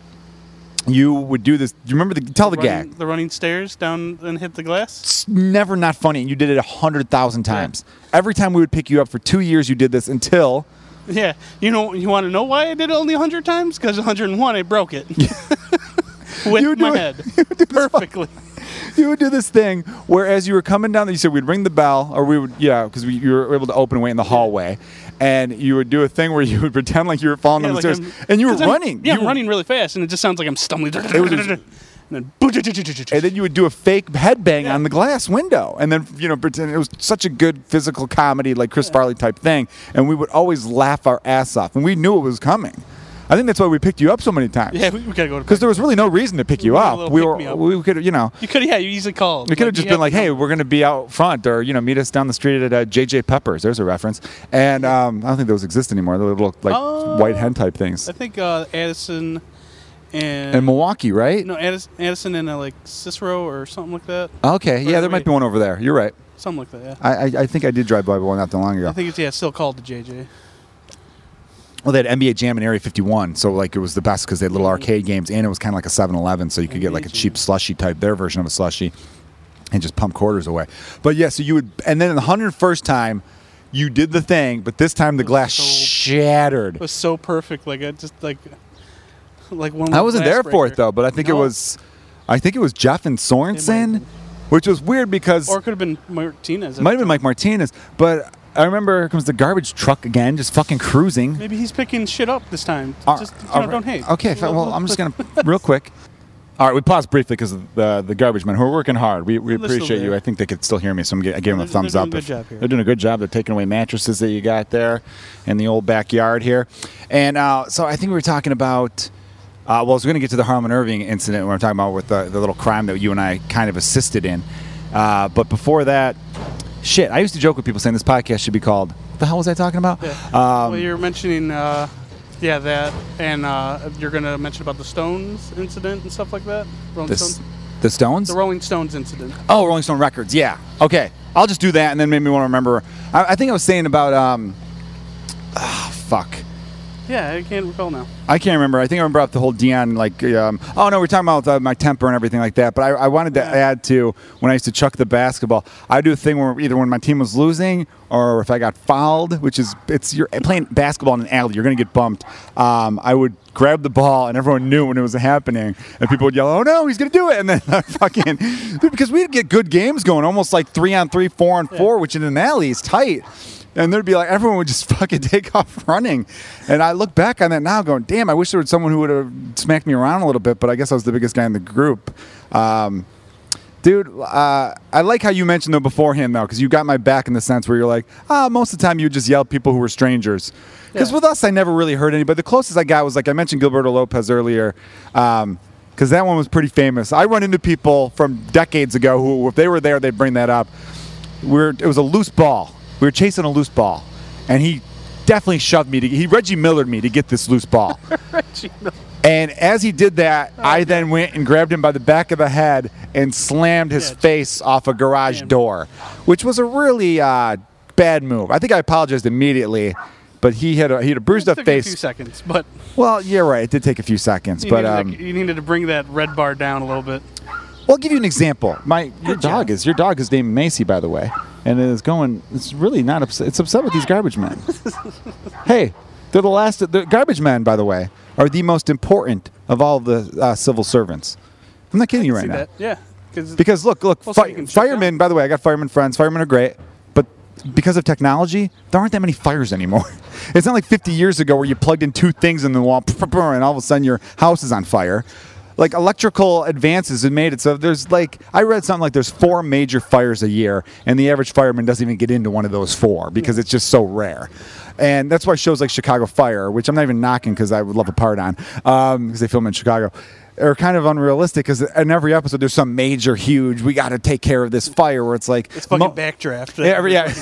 you would do this. Do you remember the tell the running, gag? The running stairs down and hit the glass. It's never not funny, and you did it a hundred thousand times. Every time we would pick you up for two years, you did this until Yeah, you know, you want to know why I did it only 100 times? Because 101, I broke it with You would do my it- head you perfectly. you would do this thing where as you were coming down, you said we'd ring the bell, or we would, yeah, because we, you were able to open wait in the hallway, and you would do a thing where you would pretend like you were falling Yeah, down the like stairs, I'm- and you were 'cause I'm- running. Yeah, you I'm running really fast, and it just sounds like I'm stumbling. It was just- and then, and then you would do a fake headbang Yeah. on the glass window, and then you know pretend it was such a good physical comedy, like Chris Farley type thing, and we would always laugh our ass off, and we knew it was coming. I think that's why we picked you up so many times. yeah, we, we gotta go Because there was really no reason to pick you We had a up. We were, pick-me-up. we could, you know, You could, yeah, you easily called. We could have just been like, "Hey, we're to be out front, or you know, meet us down the street at uh, JJ Peppers." There's a reference, and um, I don't think those exist anymore. The little like Oh. white hen type things. I think uh, Addison and Milwaukee, right? no Addis, Addison and uh, like Cicero or something like that. Okay, yeah, there might be one over there. You're right. Something like that. Yeah. I, I, I think I did drive by one not that long ago. I think it's yeah, still called the JJ. Well, they had NBA Jam in Area 51, so like it was the best because they had little arcade games, and it was kind of like a 7-Eleven, so you could get like a cheap slushy type, their version of a slushy, and just pump quarters away. But yeah, so you would, and then the hundred first time, you did the thing, but this time the glass so- shattered. It was so perfect. Like it just like like one. I wasn't there for it though, but I think it was, I think it was Jeff and Sorensen, which was weird because Or it could have been Martinez. might have been Mike Martinez, but I remember here comes the garbage truck again, just fucking cruising. Maybe he's picking shit up this time. All- Just you know, right. don't hate. Okay, well, I'm just gonna real quick. All right, we paused briefly because the the garbage men who are working hard. We, we They're still appreciate you. there. I think they could still hear me, so I'm, gi- I gave them a They're- thumbs they're up. doing a if- good job here. They're doing a good job. They're taking away mattresses that you got there in the old backyard here, and uh, so I think we were talking about. Uh, well, I was going to get to the Harlem Irving incident where I'm talking about with the, the little crime that you and I kind of assisted in. Uh, but before that, shit, I used to joke with people saying this podcast should be called. What the hell was I talking about? Yeah. Um, well, you're mentioning, uh, yeah, that, and uh, you're gonna mention about the Stones incident and stuff like that. Rolling this, Stones. the Stones? The Rolling Stones incident. Oh, Rolling Stone Records. Yeah. Okay. I'll just do that, and then maybe want to remember. I, I think I was saying about. Um, ah, fuck. Yeah, I can't recall now. I can't remember. I think I remember about the whole Dion, like, um, oh no, we're talking about uh, my temper and everything like that. But I, I wanted to Yeah. add to when I used to chuck the basketball. I do a thing where either when my team was losing or if I got fouled, which is it's you're playing basketball in an alley, you're gonna get bumped. Um, I would grab the ball, and everyone knew when it was happening, and people would yell, "Oh no, he's gonna do it!" And then I fucking because we'd get good games going, almost like three on three, four on four, which in an alley is tight. And there'd be like everyone would just fucking take off running, and I look back on that now, going, "Damn, I wish there was someone who would have smacked me around a little bit." But I guess I was the biggest guy in the group. Um, Dude, uh, I like how you mentioned though beforehand though, because you got my back in the sense where you're like, ah, most of the time you would just yell at people who were strangers, Because Yeah. with us, I never really heard anybody. The closest I got was like I mentioned Gilberto Lopez earlier, because that one was pretty famous. I run into people from decades ago who, if they were there, they'd bring that up. We were, it was a loose ball. We were chasing a loose ball, and he definitely shoved me to. He Reggie Millered me to get this loose ball. Reggie Miller. And as he did that, Oh, I then went and grabbed him by the back of the head and slammed his Yeah. face off a garage Damn. door, which was a really uh, bad move. I think I apologized immediately, but he had a, he had a bruised It up took you a few face. seconds, but Well, you're right. It did take a few seconds, you, but needed, um, to, you needed to bring that red bar down a little bit. well, I'll give you an example. My your dog is your dog is named Macy, by the way, and it is going. It's really not upset. It's upset with these garbage men. hey, they're the last. The garbage men, by the way, are the most important of all the uh, civil servants. I'm not kidding you right See now. that? Yeah. Because look, look, Well, fi- firemen. By the way, I got firemen friends. Firemen are great, but because of technology, there aren't that many fires anymore. It's not like 50 years ago where you plugged in two things in the wall, and all of a sudden your house is on fire. Like electrical advances have made it so there's like I read something like there's four major fires a year, and the average fireman doesn't even get into one of those four because it's just so rare. And that's why shows like Chicago Fire, which I'm not even knocking because I would love a part on, um, because they film in Chicago, are kind of unrealistic. Because in every episode there's some major, huge, we got to take care of this fire. Where it's like it's fucking mo- backdraft. yeah, every, yeah,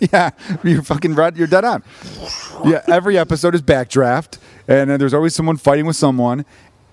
yeah. You're fucking right. You're dead on. Yeah, every episode is backdraft, and then there's always someone fighting with someone.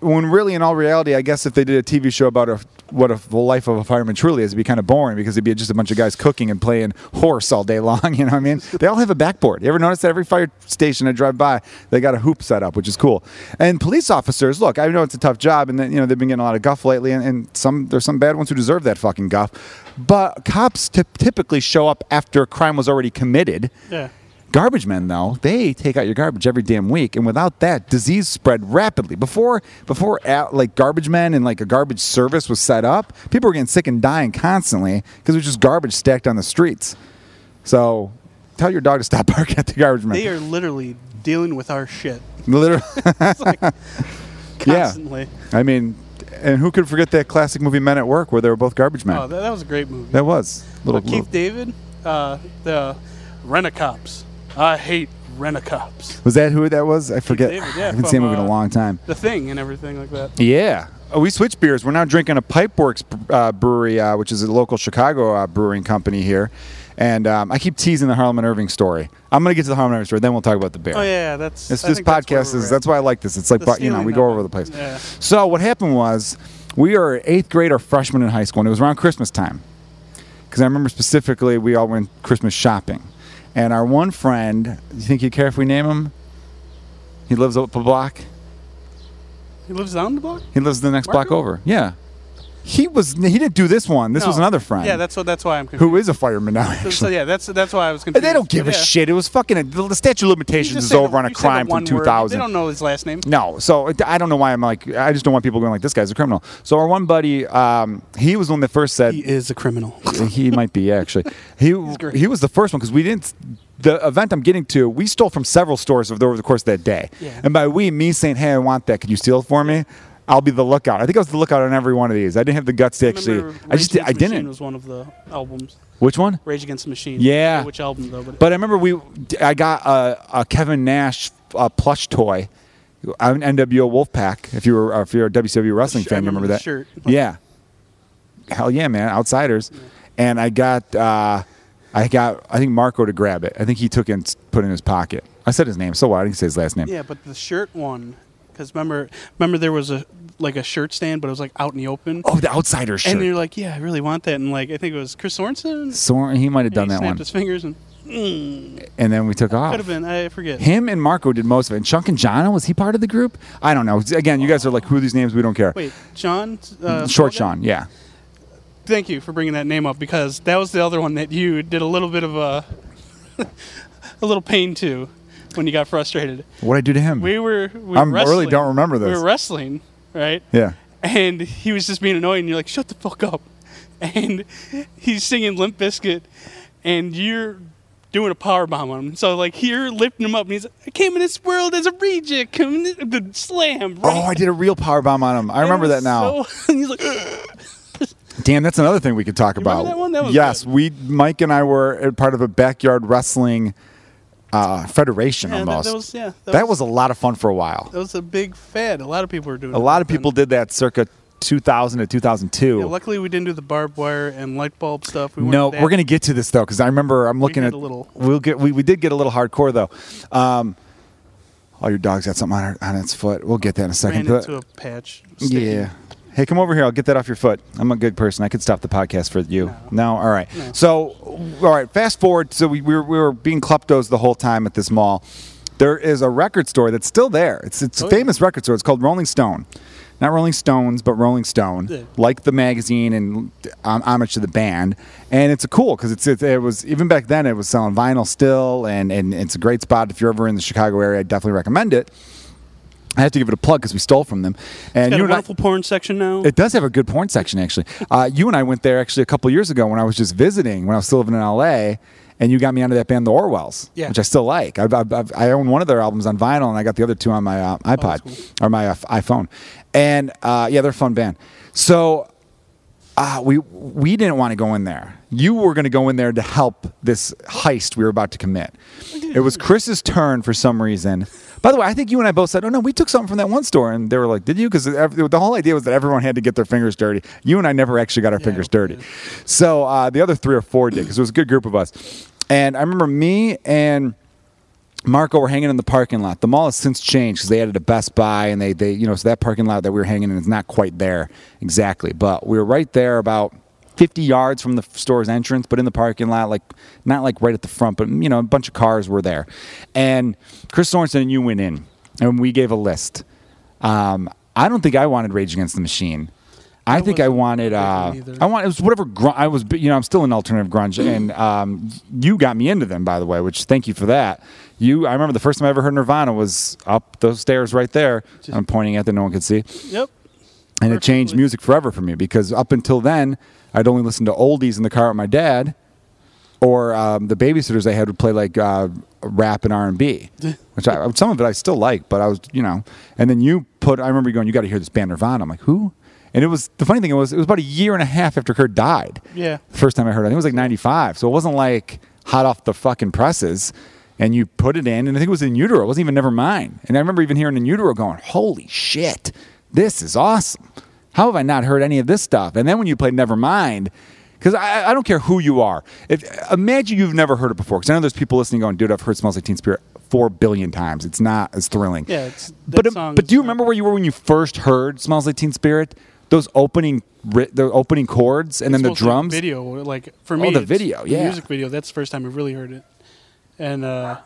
When really, in all reality, I guess if they did a TV show about a, what a, the life of a fireman truly is, it'd be kind of boring because it'd be just a bunch of guys cooking and playing horse all day long. You know what I mean? They all have a backboard. You ever notice that every fire station I drive by, they got a hoop set up, which is cool. And police officers, look, I know it's a tough job, and then, you know they've been getting a lot of guff lately, and, and some there's some bad ones who deserve that fucking guff. But cops typ typically show up after a crime was already committed. Yeah. Garbage men, though, they take out your garbage every damn week, and without that, disease spread rapidly. Before, before uh, like garbage men and like a garbage service was set up, people were getting sick and dying constantly because it was just garbage stacked on the streets. So, tell your dog to stop barking at the garbage man. They are literally dealing with our shit Literally, Yeah. constantly. I mean, and who could forget that classic movie Men at Work, where they were both garbage men? Oh, that, that was a great movie. that was little. Uh, Keith little- David, uh, the Rent-A-Cops. I hate Rent-A-Cops. was that who that was? I forget. David, I haven't seen him in a uh, long time. The Thing and everything like that. Yeah. Oh, we switched beers. We're now drinking a Pipeworks uh, brewery, uh, which is a local Chicago uh, brewing company here. And um, I keep teasing the Harlem and Irving story. I'm going to get to the Harlem and Irving story, then we'll talk about the beer. Oh yeah, that's. This, I this think that's podcast is at. that's why I like this. It's like but, you know we go over the place. Yeah. So what happened was we were eighth grade or freshman in high school, and it was around Christmas time. Because I remember specifically we all went Christmas shopping, and our one friend. Do you think you care if we name him? He lives up a block. He lives down the block. He lives the next block over. Yeah. He was. He didn't do this one. This was another friend. Yeah, that's what. That's why I'm confused. who is a fireman now. So, Actually, so, yeah, that's that's why I was confused. they don't give a Yeah. shit. It was fucking. The statute of You limitations just is say the- over on a you say the crime from one word. 2000. They don't know his last name. No, so it- I don't know why I'm like. I just don't want people going like this guy's a criminal. So our one buddy, um, he was the one that first said He is a criminal. he might be actually. He great. he was the first one because we didn't. The event I'm getting to, we stole from several stores over the course of that day. Yeah. And by we, me saying, "Hey, I want that. Can you steal it for me?" I'll be the lookout. I think I was the lookout on every one of these. I didn't have the guts to actually. I just Rage I the Machine didn't. Was one of the albums. Which one? Rage Against the Machine. Yeah. I Which album though? But, But I remember we. I got a, a Kevin Nash uh, plush toy, I'm an NWO Wolfpack. If you were if you're a WCW wrestling fan, remember remember that? shirt. Yeah. Hell yeah, man! Outsiders, and I got uh, I got I think Marco to grab it. I think he took it and put it in his pocket. I said his name, so why didn't say his last name. yeah, but the shirt one, because remember, remember there was a like a shirt stand, but it was like out in the open. Oh, the Outsiders shirt. And you're like, yeah, I really want that. And like, I think it was Chris Sorensen. Soren, he might have done he that snapped one, his fingers and mm, and then we took off. could have been. I forget. Him and Marco did most of it. And Chunk and Jono was he part of the group? I don't know. Again, you guys are like, who are these names? We don't care. Wait, John. Uh, Short Soldat? Sean, yeah. Thank you for bringing that name up because that was the other one that you did a little bit of a a little pain to when you got frustrated. What I do to him? We were. We I really don't remember this. We were wrestling, right? yeah. and he was just being annoying. And you're like, shut the fuck up. And he's singing Limp Bizkit, and you're doing a power bomb on him. So like you're lifting him up, and he's like, I came in this world as a reject, in, the slam. Right? Oh, I did a real power bomb on him. I remember that now. So, and he's like, Damn, that's another thing we could talk You about. that one? That yes, good. we Mike and I were part of a backyard wrestling uh, federation Yeah, that, almost. that was yeah. that was a lot of fun for a while. that was a big fad. A lot of people were doing. A lot of people did that circa 2000 to 2002. Yeah, luckily, we didn't do the barbed wire and light bulb stuff. We No, we're gonna get to this though because I remember I'm looking at a little- We'll get we, we did get a little hardcore though. Um, oh, your dog's got something on, her, on its foot. We'll get that in a second. ran But- into a patch. sticky. yeah. Hey, come over here. I'll get that off your foot. I'm a good person. I could stop the podcast for you. No, all right. No. So, all right. Fast forward. So we, we, were, we were being kleptos the whole time at this mall. There is a record store that's still there. It's it's a Oh, yeah. famous record store. It's called Rolling Stone. Not Rolling Stones, but Rolling Stone, Yeah. like the magazine and um, homage to the band. And it's a cool because it's it, it was even back then it was selling vinyl still, and and it's a great spot if you're ever in the Chicago area. I definitely recommend it. I have to give it a plug because we stole from them. And Got you a and I- porn section now. it does have a good porn section, actually. Uh, you and I went there actually a couple years ago when I was just visiting, when I was still living in LA, and you got me onto that band, The Orwells, Yeah. which I still like. I've, I've, I've, I own one of their albums on vinyl, and I got the other two on my uh, iPod Oh, that's or my uh, iPhone. And uh, yeah, they're a fun band. So uh, we we didn't want to go in there. You were going to go in there to help this heist we were about to commit. It was Chris's turn for some reason. By the way, I think you and I both said, "Oh no, we took something from that one store," and they were like, "Did you?" Because the whole idea was that everyone had to get their fingers dirty. You and I never actually got our Yeah, fingers dirty. So uh, the other three or four did because it was a good group of us. And I remember me and Marco were hanging in the parking lot. The mall has since changed because they added a Best Buy, and they, they, you know, so that parking lot that we were hanging in is not quite there exactly. But we were right there, about 50 yards from the store's entrance, but in the parking lot, like not like right at the front, but you know, a bunch of cars were there. And Chris Sorensen and you went in, and we gave a list. Um, I don't think I wanted Rage Against the Machine. I, I think I wanted. Uh. I want it was whatever. Gr- I was, you know, I'm still in alternative grunge, and um, you got me into them, by the way. Which thank you for that. You, I remember the first time I ever heard Nirvana was up those stairs right there. I'm pointing at that no one could see, Yep. And it changed music forever for me because up until then I'd only listen to oldies in the car with my dad, or um, the babysitters I had would play like uh, rap and R and B, which I, some of it I still like, but I was, you know, and then you put. I remember you going, "You got to hear this band Nirvana." I'm like, "Who?" And it was the funny thing was it was about a year and a half after Kurt died. Yeah. The First time I heard it, I think it was like 95. So it wasn't like hot off the fucking presses. And you put it in, and I think it was in utero. It wasn't even Nevermind. And I remember even hearing in utero going, holy shit, this is awesome. How have I not heard any of this stuff? And then when you played Nevermind, because I, I don't care who you are. If, imagine you've never heard it before. Because I know there's people listening going, dude, I've heard Smells Like Teen Spirit four billion times. It's not as thrilling. Yeah, it's- but, but do you remember where you were when you first heard Smells Like Teen Spirit? Those opening, the opening chords, and then the drums. Video, like for Oh, me, the it's video, the yeah. music video. That's the first time I've really heard it, and uh,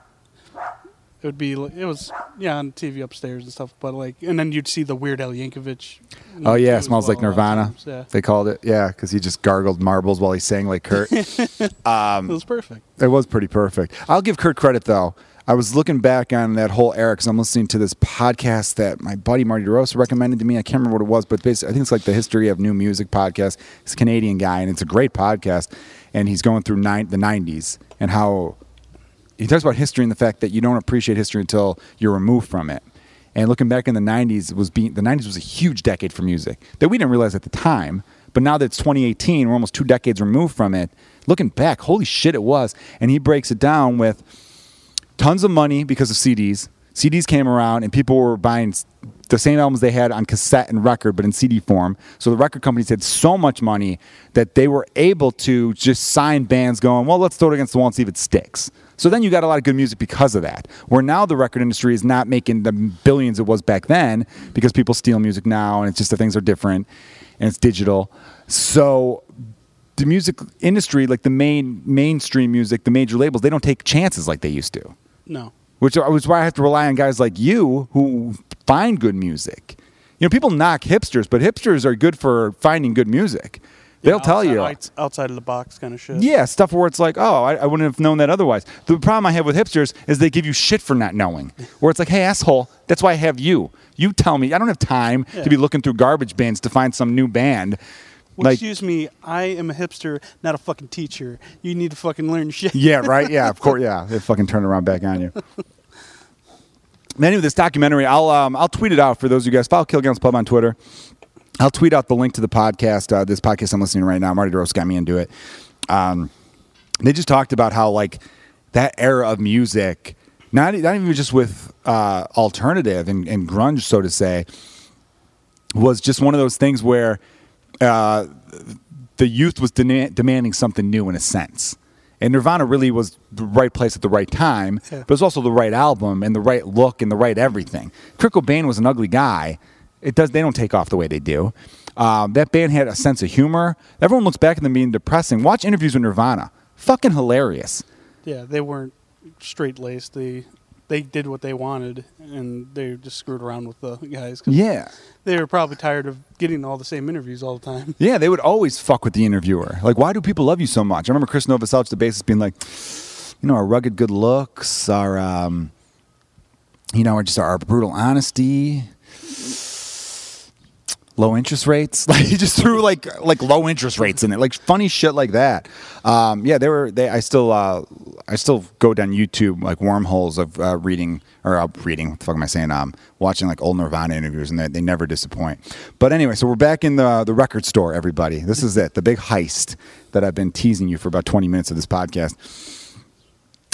it would be it was yeah on TV upstairs and stuff. But like, and then you'd see the Weird Al Yankovic. Oh yeah, it smells well like a lot of Nirvana. times, Yeah, They called it, yeah, because he just gargled marbles while he sang like Kurt. Um, it was perfect. it was pretty perfect. I'll give Kurt credit though. I was looking back on that whole era because I'm listening to this podcast that my buddy Marty DeRosa recommended to me. I can't remember what it was, but basically, I think it's like the history of new music podcast. He's a Canadian guy, and it's a great podcast. And he's going through nine, the 90s and how he talks about history and the fact that you don't appreciate history until you're removed from it. And looking back in the 90s was being the 90s was a huge decade for music that we didn't realize at the time. But now that it's 2018, we're almost two decades removed from it. Looking back, holy shit, it was. And he breaks it down with tons of money because of CDs. CDs came around and people were buying the same albums they had on cassette and record, but in CD form. So the record companies had so much money that they were able to just sign bands going, well, let's throw it against the wall and see if it sticks. So then you got a lot of good music because of that. Where now the record industry is not making the billions it was back then because people steal music now and it's just the things are different and it's digital. So the music industry, like the main mainstream music, the major labels, they don't take chances like they used to No, which uh, was why I have to rely on guys like you who find good music. You know, people knock hipsters, but hipsters are good for finding good music. They'll Yeah, tell you. outs- outside of the box kind of shit. Yeah, stuff where it's like, oh, I, I wouldn't have known that otherwise. The problem I have with hipsters is they give you shit for not knowing. Where it's like, hey, asshole, that's why I have you. You tell me. I don't have time Yeah. to be looking through garbage bins to find some new band. Well, like, excuse me, I am a hipster, not a fucking teacher. You need to fucking learn shit. Yeah, right. Yeah, of course. Yeah, they fucking turn around back on you. Anyway, this documentary, I'll um, I'll tweet it out for those of you guys. Follow Kilgallen's Pub on Twitter. I'll tweet out the link to the podcast. Uh, this podcast I'm listening to right now. Marty DeRosa got me into it. Um, they just talked about how like that era of music not not even just with uh, alternative and, and grunge, so to say, was just one of those things where uh, the youth was dena- demanding something new in a sense. And Nirvana really was the right place at the right time, Yeah. but it was also the right album and the right look and the right everything. Kurt Cobain was an ugly guy. It does they don't take off the way they do. Um, that band had a sense of humor. Everyone looks back at them being depressing. Watch interviews with Nirvana. Fucking hilarious. Yeah, they weren't straight laced. They they did what they wanted, and they just screwed around with the guys. 'cause Yeah. they were probably tired of getting all the same interviews all the time. Yeah, they would always fuck with the interviewer. Like, why do people love you so much? I remember Chris Novoselic, the bassist, being like, you know, our rugged good looks, our, um, you know, our just our brutal honesty, low interest rates. Like he just threw like like low interest rates in it, like funny shit like that. Um, yeah, they were. They I still uh, I still go down YouTube like wormholes of uh, reading or uh, reading. What the fuck am I saying? Um, watching like old Nirvana interviews, and they, they never disappoint. But anyway, so we're back in the the record store. Everybody, this is it, the big heist that I've been teasing you for about twenty minutes of this podcast.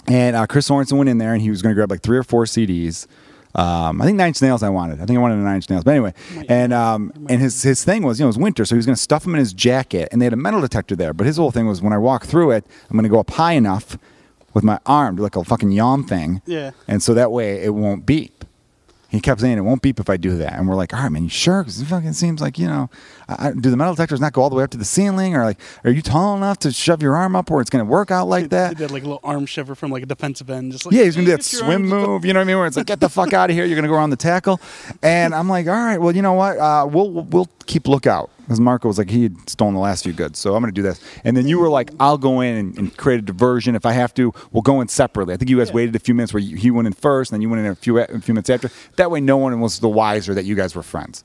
And uh, Chris Sorensen went in there and he was going to grab like three or four CDs. Um, I think Nine Inch Nails I wanted. I think I wanted a Nine Inch Nails. But anyway, and um, and his his thing was, you know, it was winter, so he was going to stuff them in his jacket, and they had a metal detector there. But his whole thing was, when I walk through it, I'm going to go up high enough with my arm, like a fucking yawn thing, Yeah. and so that way it won't beep. He kept saying it won't beep if I do that, and we're like, all right, man, you sure? Because it fucking seems like you know, I, do the metal detectors not go all the way up to the ceiling, or like, are you tall enough to shove your arm up where it's going to work out like that? He did like a little arm shiver from like a defensive end, just like Yeah, he's gonna do that swim arms up." move. You know what I mean? Where it's like, get the fuck out of here. You're gonna go around the tackle. And I'm like, all right, well, you know what? Uh, we'll we'll keep lookout. Because Marco was like, he had stolen the last few goods, so I'm gonna do this. And then you were like, I'll go in and, and create a diversion if I have to. We'll go in separately. I think you guys Yeah. waited a few minutes where you, he went in first, and then you went in a few a few minutes after. That way, no one was the wiser that you guys were friends.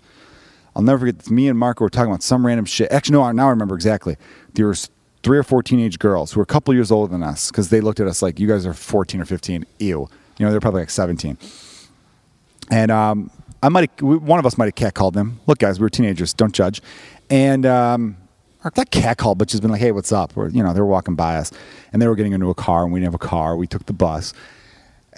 I'll never forget. Me and Marco were talking about some random shit. Actually, no, now I remember exactly. There was three or four teenage girls who were a couple years older than us because they looked at us like, "You guys are 14 or 15. Ew." You know, they're probably like 17. And um, I might one of us might have catcalled them. Look, guys, we were teenagers. Don't judge. And um, or not catcalled, but just been like, "Hey, what's up?" Or you know, they were walking by us, and they were getting into a car, and we didn't have a car. We took the bus.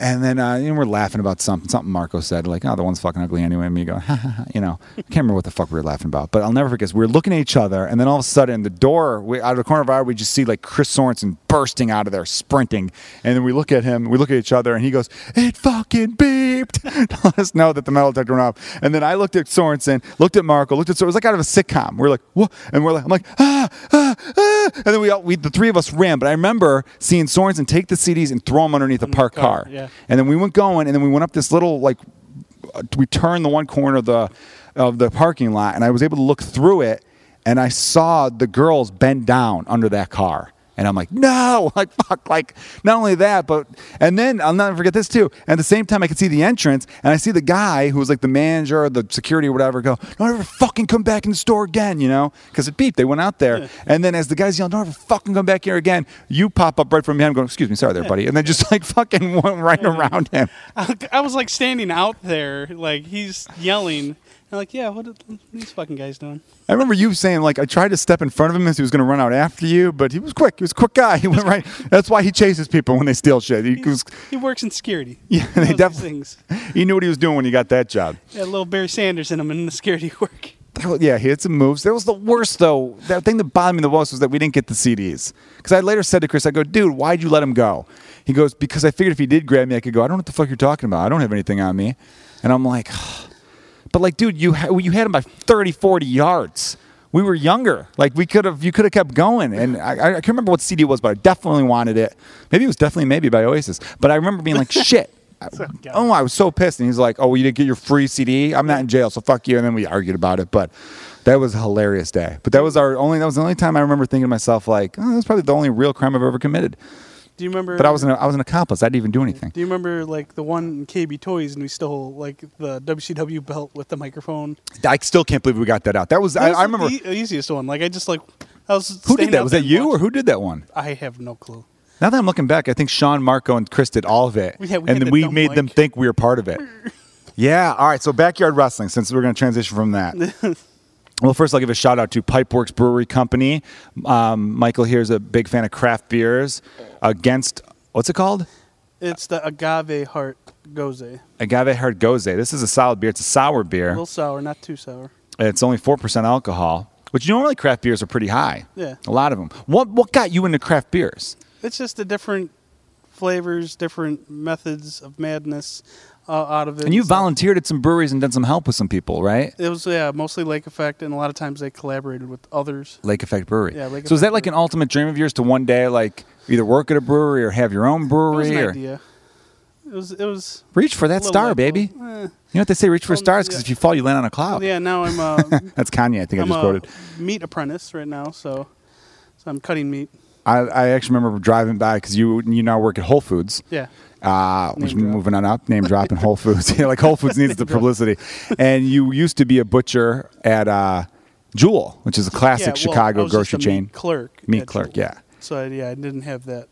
And then uh, we're laughing about something. Something Marco said, like, "Oh, the one's fucking ugly anyway." And me go, ha, ha, ha, you know, I can't remember what the fuck we were laughing about. But I'll never forget. We are looking at each other, and then all of a sudden, the door we, out of the corner of our eye, we just see like Chris Sorensen bursting out of there, sprinting. And then we look at him, we look at each other, and he goes, "It fucking beeped!" let us know that the metal detector went off. And then I looked at Sorensen, looked at Marco, looked at so it was like out of a sitcom. We're like, "What?" And we're like, "I'm like, ah, ah, ah!" And then we all, we the three of us ran. But I remember seeing Sorensen take the CDs and throw them underneath a parked car, car. yeah. And then we went going, and then we went up this little like uh, we turned the one corner of the of the parking lot, and I was able to look through it, and I saw the girls bend down under that car. And I'm like, no, like fuck, like not only that, but and then I'll never forget this too. At the same time, I could see the entrance, and I see the guy who was like the manager or the security or whatever go, don't ever fucking come back in the store again, you know, because it beeped. They went out there, and then as the guys yelling, don't ever fucking come back here again, you pop up right from behind, going, excuse me, sorry there, buddy, and then just like fucking went right around him. I was like standing out there, like he's yelling. I'm like, yeah, what are these fucking guys doing? I remember you saying like I tried to step in front of him as he was going to run out after you, but he was quick. He was a quick guy. He went right. That's why he chases people when they steal shit. He was. He works in security. Yeah, He they definitely- things. He knew what he was doing when he got that job. Yeah, little Barry Sanders in him in the security work. That was- Yeah, he had some moves. That was the worst though. That thing that bothered me the most was that we didn't get the CDs. Because I later said to Chris, I go, dude, why'd you let him go? He goes, because I figured if he did grab me, I could go. I don't know what the fuck you're talking about. I don't have anything on me. And I'm like, but like, dude, you ha- you had him by 30, 40 yards. We were younger. Like we could have, you could have kept going. And I, I can't remember what CD it was, but I definitely wanted it. Maybe it was definitely maybe by Oasis. But I remember being like, shit. God. oh, I was so pissed. And he's like, oh, well, you didn't get your free CD. I'm not in jail, so fuck you. And then we argued about it. But that was a hilarious day. But that was our only. That was the only time I remember thinking to myself like, oh, that's probably the only real crime I've ever committed. Do you remember? But I was an I was an accomplice. I didn't even do anything. Do you remember like the one in KB Toys and we stole like the WCW belt with the microphone? I still can't believe we got that out. That was I, That was I remember. the easiest one. Like I just like I was. Who did that? Was that you or who did that one? I have no clue. Now that I'm looking back, I think Sean, Marco, and Chris did all of it, Yeah, and then the we made them think we were part of it. yeah. All right. So backyard wrestling. Since we're going to transition from that. Well, first I'll give a shout out to Pipeworks Brewery Company. Um, Michael here is a big fan of craft beers. Against what's it called? It's the agave heart gose. Agave Heart Gose. This is a solid beer. It's a sour beer. A little sour, not too sour. It's only four percent alcohol, which normally craft beers are pretty high. Yeah. a lot of them. What what got you into craft beers? It's just the different flavors, different methods of madness uh, out of it. And you volunteered at some breweries and done some help with some people, right? It was yeah, mostly Lake Effect, and a lot of times they collaborated with others. Lake Effect Brewery. Yeah, Lake so is that Effect like an ultimate dream of yours to one day like either work at a brewery or have your own brewery an or idea. It was it was reach for that star, baby? eh. You know what they say, reach for Um, stars because yeah. if you fall, you land on a cloud. Yeah, now I'm uh, That's Kanye, I think I I'm just a quoted. meat apprentice right now, so so I'm cutting meat. I, I actually remember driving by because you you now work at Whole Foods. Yeah. Uh, which drop. moving on up, name dropping Whole Foods. yeah, like Whole Foods needs the publicity. And you used to be a butcher at uh, Jewel, which is a classic yeah, well, Chicago I just grocery chain. Meat clerk. Meat at clerk, Jewel. yeah. So I, yeah, I didn't have that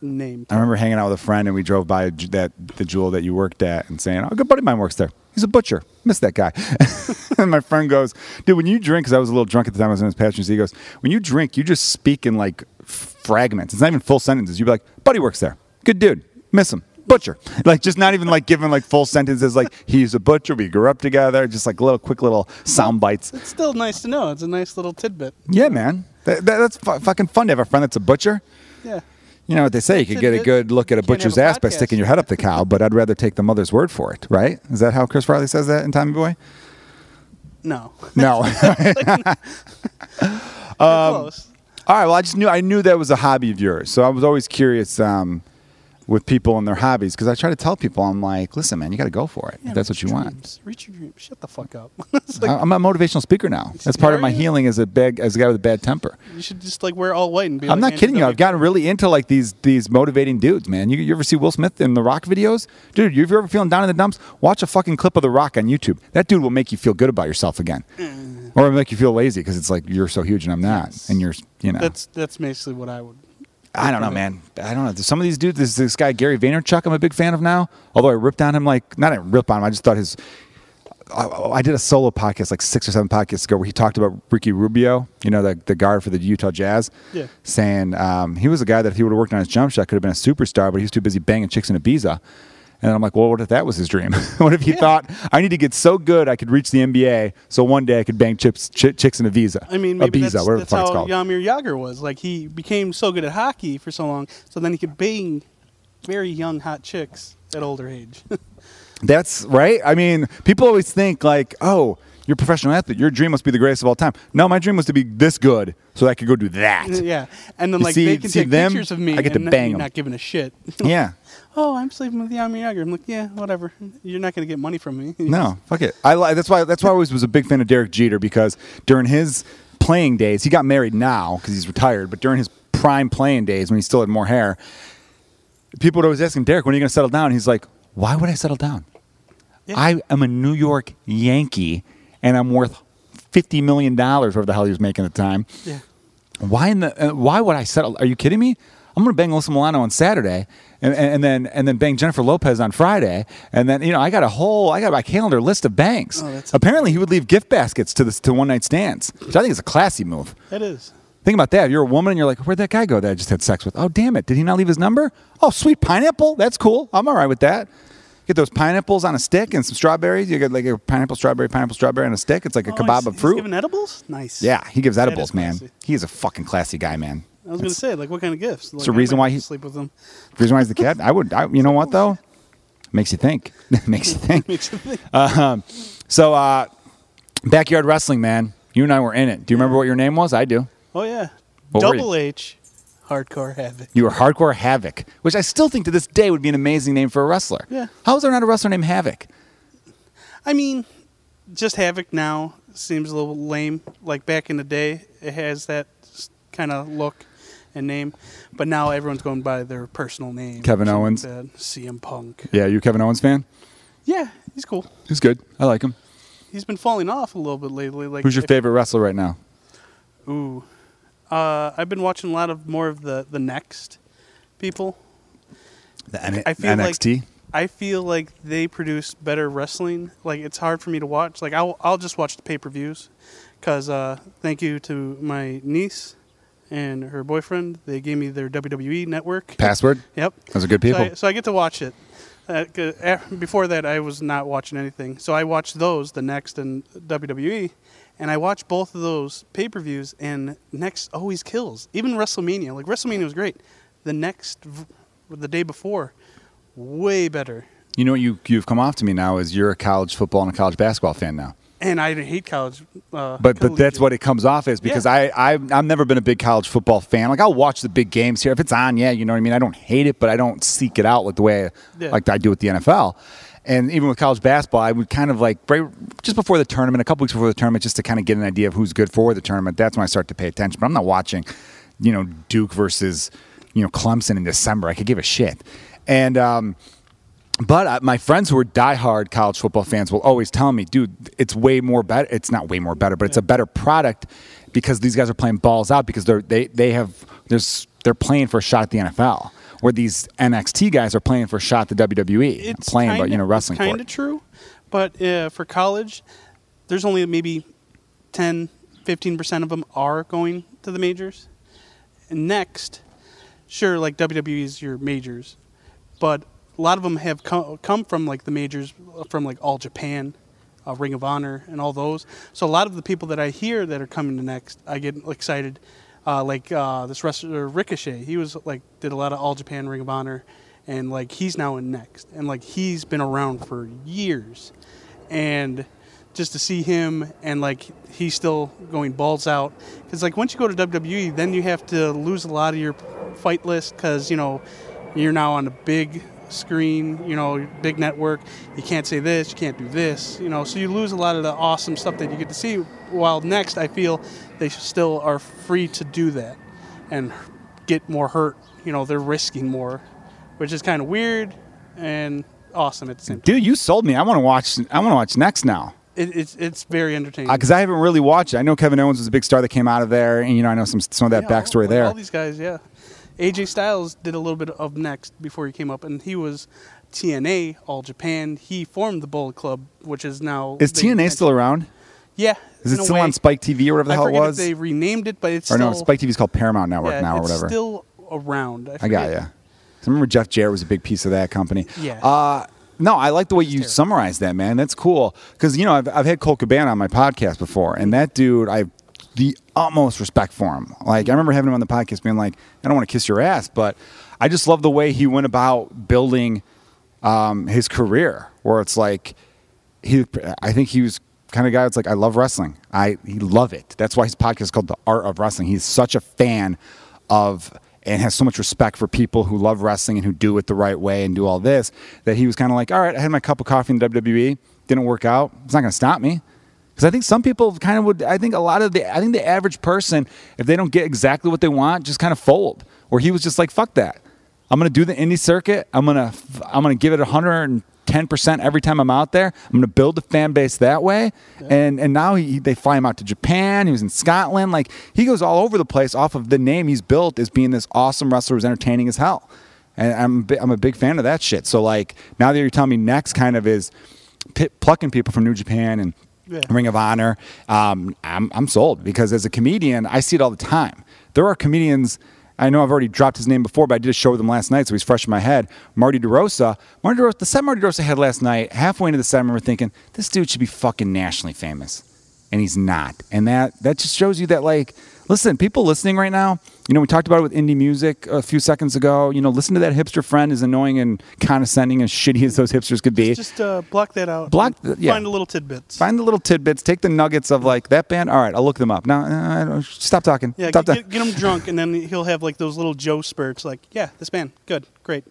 name. I remember hanging out with a friend and we drove by that the Jewel that you worked at and saying, "Oh, a good buddy of mine works there. He's a butcher. Miss that guy." and my friend goes, "Dude, when you drink, because I was a little drunk at the time, I was in his seat. He goes, when you drink, you just speak in like fragments. It's not even full sentences. You'd be like, buddy works there. Good dude. Miss him." Butcher, like just not even like giving like full sentences. Like he's a butcher. We grew up together. Just like little quick little sound bites. It's still nice to know. It's a nice little tidbit. Yeah, man, that, that- that's fu- fucking fun to have a friend that's a butcher. Yeah. You know what they say? You could get a good look at a butcher's ass by sticking your head up the cow, but I'd rather take the mother's word for it, right? Is that how Chris Farley says that in Tommy Boy? No. No. Um, Close. All right. Well, I just knew I knew that was a hobby of yours, so I was always curious um, with people and their hobbies because I try to tell people, I'm like, listen, man, you got to go for it. Yeah, that's what you your want. dreams. Reach your dreams. Shut the fuck up. Like, I'm a motivational speaker now. That's part of my you? healing as a big as a guy with a bad temper. you should just like wear all white and be. I'm like not kidding you. I've gotten really into like these these motivating dudes, man. You, you ever see Will Smith in the Rock videos, dude? If you're ever feeling down in the dumps, watch a fucking clip of the Rock on YouTube. That dude will make you feel good about yourself again, mm. or make you feel lazy because it's like you're so huge and I'm not, Yes. and you're you know. That's that's basically what I would. I don't know, man. I don't know. Some of these dudes. There's this guy Gary Vaynerchuk. I'm a big fan of now. Although I ripped on him like not I rip on him. I just thought his. I, I did a solo podcast like six or seven podcasts ago where he talked about Ricky Rubio, you know, the, the guard for the Utah Jazz, Yeah. saying um, he was a guy that if he would have worked on his jump shot could have been a superstar, but he was too busy banging chicks in Ibiza. And I'm like, well, what if that was his dream? what if he Yeah. thought I need to get so good I could reach the NBA, so one day I could bang chips, ch- chicks in Ibiza, I mean, maybe Ibiza, that's, whatever that's the fuck it's how called. Yamir Yager was. Like he became so good at hockey for so long, so then he could bang very young hot chicks at older age. That's right. I mean, people always think like, oh, you're a professional athlete. Your dream must be the greatest of all time. No, my dream was to be this good so I could go do that. yeah, and then You like see- they can see take them, pictures of me. I get to bang me 'em. not giving a shit. yeah. Oh, I'm sleeping with Yamir Yager. I'm like, yeah, whatever. You're not gonna get money from me. No, fuck it. I li- that's why that's why I always was a big fan of Derek Jeter because during his playing days, he got married now because he's retired, but during his prime playing days when he still had more hair, people would always ask him, Derek, when are you going to settle down? He's like, why would I settle down? Yeah. I am a New York Yankee and I'm worth fifty million dollars, whatever the hell he was making at the time. Yeah. Why in the? Uh, why would I settle? Are you kidding me? I'm going to bang Alyssa Milano on Saturday, and, and, and then and then bang Jennifer Lopez on Friday, and then you know I got a whole I got my calendar list of bangs. Oh, Apparently, he would leave gift baskets to this to one night stands, which I think is a classy move. It is. Think about that. You're a woman and you're like, where'd that guy go that I just had sex with? Oh, damn it. Did he not leave his number? Oh, sweet pineapple. That's cool. I'm all right with that. Get those pineapples on a stick and some strawberries. You get like a pineapple, strawberry, pineapple, strawberry on a stick. It's like a Oh, kebab he's- of he's fruit. giving edibles? Nice. yeah, he gives edibles, man. He is a fucking classy guy, man. I was gonna say, like, what kind of gifts? Like, the reason why he- sleep with them. The reason why he's the cat, I would, I, you know what though? Makes you think. Makes you think. Makes you think. Um, so, uh, backyard wrestling, man. You and I were in it. Do you remember what your name was? I do. Oh yeah. What? Double H, hardcore havoc. You were Hardcore Havoc, which I still think to this day would be an amazing name for a wrestler. Yeah. How is there not a wrestler named Havoc? I mean, just havoc now seems a little lame. Like back in the day, it has that kind of look and name, but now everyone's going by their personal name. Kevin Owens. like. CM Punk. Yeah, you a Kevin Owens fan? Yeah, he's cool. He's good. I like him. He's been falling off a little bit lately. Like Who's your favorite wrestler right now? Ooh, uh, I've been watching a lot of more of the the next people. The N- I feel like- NXT. I feel like they produce better wrestling. Like it's hard for me to watch. Like I'll I'll just watch the pay per views, cause uh, thank you to my niece and her boyfriend. They gave me their WWE network. Password. Yep. Those are good So people. I, so I get to watch it. Uh, af- before that, I was not watching anything. So I watched those, the Next and WWE, and I watched both of those pay per views. And Next always kills. Even WrestleMania, like WrestleMania was great. The next, the day before, way better. You know what you you've come off to me now is you're a college football and a college basketball fan now. And I hate college. Uh, But but that's what it comes off as because Yeah. I, I I've never been a big college football fan. Like I'll watch the big games here if it's on. Yeah, you know what I mean. I don't hate it, but I don't seek it out like the way Yeah. like I do with the NFL. And even with college basketball, I would kind of like right just before the tournament, a couple weeks before the tournament, just to kind of get an idea of who's good for the tournament. That's when I start to pay attention. But I'm not watching, you know, Duke versus you know Clemson in December. I could give a shit. And um, but uh, my friends who are diehard college football fans will always tell me, dude, it's way more better. It's not way more better, but it's a better product because these guys are playing balls out because they're they they have there's they're playing for a shot at the NFL. Where these NXT guys are playing for a shot at the WWE, it's playing, kinda, but you know, wrestling Kind of true, but uh, for college, there's only maybe 10, 15 percent of them are going to the majors. And next, sure, like WWE is your majors, but a lot of them have come, come from like the majors from like All Japan, uh, Ring of Honor, and all those. So a lot of the people that I hear that are coming to next, I get excited. Uh, like uh, this wrestler Ricochet, he was like did a lot of All Japan, Ring of Honor, and like he's now in next, and like he's been around for years, and just to see him and like he's still going balls out because like once you go to WWE, then you have to lose a lot of your fight list because you know you're now on a big screen, you know, big network. You can't say this, you can't do this, you know. So you lose a lot of the awesome stuff that you get to see. While next, I feel they still are free to do that and get more hurt. You know, they're risking more, which is kind of weird and awesome at the same time. Dude, you sold me. I want to watch. I want to watch next now. It, it's it's very entertaining. Uh, because I haven't really watched it. I know Kevin Owens was a big star that came out of there, and you know I know some some of that Yeah, backstory all, there. All these guys, yeah. AJ Styles did a little bit of next before he came up, and he was TNA All Japan. He formed the Bullet Club, which is now Is TNA still around? Yeah. Is it still way. on Spike TV or whatever the I hell it was? they renamed it, but it's or still no, Spike TV is called Paramount Network yeah, now or it's whatever. still around. I, I got you. I remember Jeff Jarrett was a big piece of that company. Yeah. Uh, no, I like the way you summarized that, man. That's cool. Because, you know, I've, I've had Colt Cabana on my podcast before, and that dude, I the utmost respect for him. Like, I remember having him on the podcast being like, I don't want to kiss your ass, but I just love the way he went about building um, his career, where it's like, he, I think he was kind of guy that's like, I love wrestling. I he love it. That's why his podcast is called The Art of Wrestling. He's such a fan of and has so much respect for people who love wrestling and who do it the right way and do all this that he was kind of like, all right, I had my cup of coffee in the WWE, didn't work out. It's not going to stop me. Because I think some people kind of would. I think a lot of the. I think the average person, if they don't get exactly what they want, just kind of fold. Where he was just like, "Fuck that! I'm going to do the indie circuit. I'm going to. I'm going to give it 110 percent every time I'm out there. I'm going to build a fan base that way." And and now he, they fly him out to Japan. He was in Scotland. Like he goes all over the place off of the name he's built as being this awesome wrestler who's entertaining as hell. And I'm a I'm a big fan of that shit. So like now that you're telling me next kind of is pit, plucking people from New Japan and Yeah. Ring of Honor. Um, I'm, I'm sold because as a comedian, I see it all the time. There are comedians. I know I've already dropped his name before, but I did a show with him last night, so he's fresh in my head. Marty DeRosa. Marty DeRosa. The set Marty DeRosa had last night, halfway into the set, I remember thinking, this dude should be fucking nationally famous, and he's not. And that that just shows you that like. Listen, people listening right now, you know, we talked about it with indie music a few seconds ago. You know, listen to that hipster friend, as annoying and condescending and shitty as those hipsters could be. Just uh, block that out. Block the- yeah. Find the little tidbits. Find the little tidbits. Take the nuggets of like that band. All right, I'll look them up. Now, uh, stop talking. Yeah, stop get, talking. get, get him drunk, and then he'll have like those little Joe spurts. Like, yeah, this band, good, great,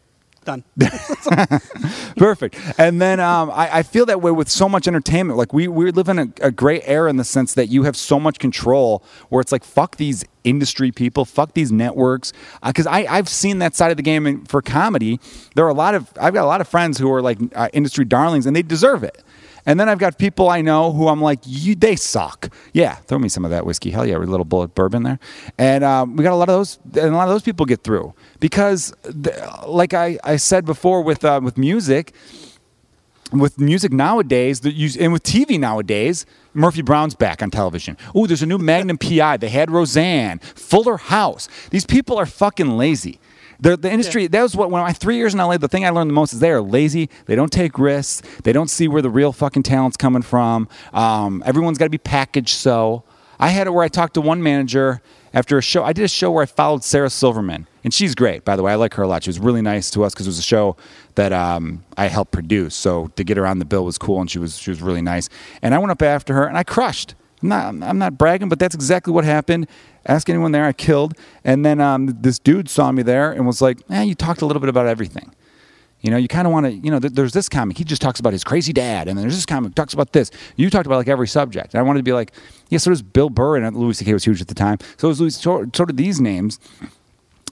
done. Perfect. And then um, I, I feel that way with so much entertainment. Like we we live in a, a great era in the sense that you have so much control. Where it's like fuck these industry people, fuck these networks. Because I I've seen that side of the game in, for comedy. There are a lot of I've got a lot of friends who are like uh, industry darlings, and they deserve it. And then I've got people I know who I'm like, you, they suck. Yeah, throw me some of that whiskey. Hell yeah, a little Bulleit bourbon there. And um, we got a lot of those, and a lot of those people get through because, the, like I, I said before with uh, with music, with music nowadays, and with TV nowadays, Murphy Brown's back on television. Oh, there's a new Magnum PI. They had Roseanne, Fuller House. These people are fucking lazy. The, the industry, that was what, when I, three years in LA, the thing I learned the most is they are lazy. They don't take risks. They don't see where the real fucking talent's coming from. Um, everyone's got to be packaged so. I had it where I talked to one manager after a show. I did a show where I followed Sarah Silverman, and she's great, by the way. I like her a lot. She was really nice to us because it was a show that um, I helped produce. So to get her on the bill was cool, and she was she was really nice. And I went up after her, and I crushed. I'm not I'm not bragging, but that's exactly what happened. Ask anyone there, I killed. And then um, this dude saw me there and was like, "Man, you talked a little bit about everything." You know, you kind of want to, you know, th- there's this comic, he just talks about his crazy dad, and then there's this comic talks about this. You talked about like every subject. And I wanted to be like, yeah, so does Bill Burr, and Louis C.K. was huge at the time. So it was Louis, so, so these names.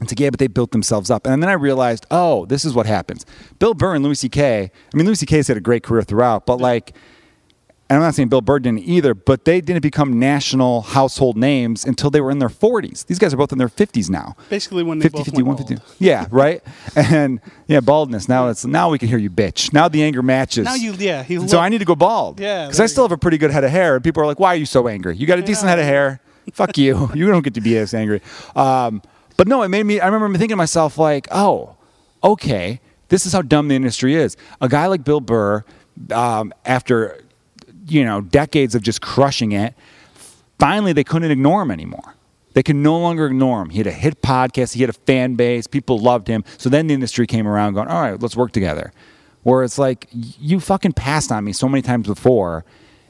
It's like, yeah, but they built themselves up. And then I realized, oh, this is what happens. Bill Burr and Louis C.K., I mean, Louis C.K.'s had a great career throughout, but like, and I'm not saying Bill Burr didn't either, but they didn't become national household names until they were in their 40s. These guys are both in their 50s now. Basically, when they 50, both 51, went 52. bald. Yeah, right. and yeah, baldness. Now it's now we can hear you, bitch. Now the anger matches. Now you, yeah, he so look- I need to go bald. Yeah, because I still have a pretty good head of hair, and people are like, "Why are you so angry? You got a decent head of hair. Fuck you. You don't get to be as angry." Um, but no, it made me. I remember thinking to myself, like, "Oh, okay, this is how dumb the industry is." A guy like Bill Burr, um, after you know decades of just crushing it, finally they couldn't ignore him anymore. They could no longer ignore him. He had a hit podcast. He had a fan base. People loved him. So then the industry came around, going, "All right, let's work together." Where it's like you fucking passed on me so many times before,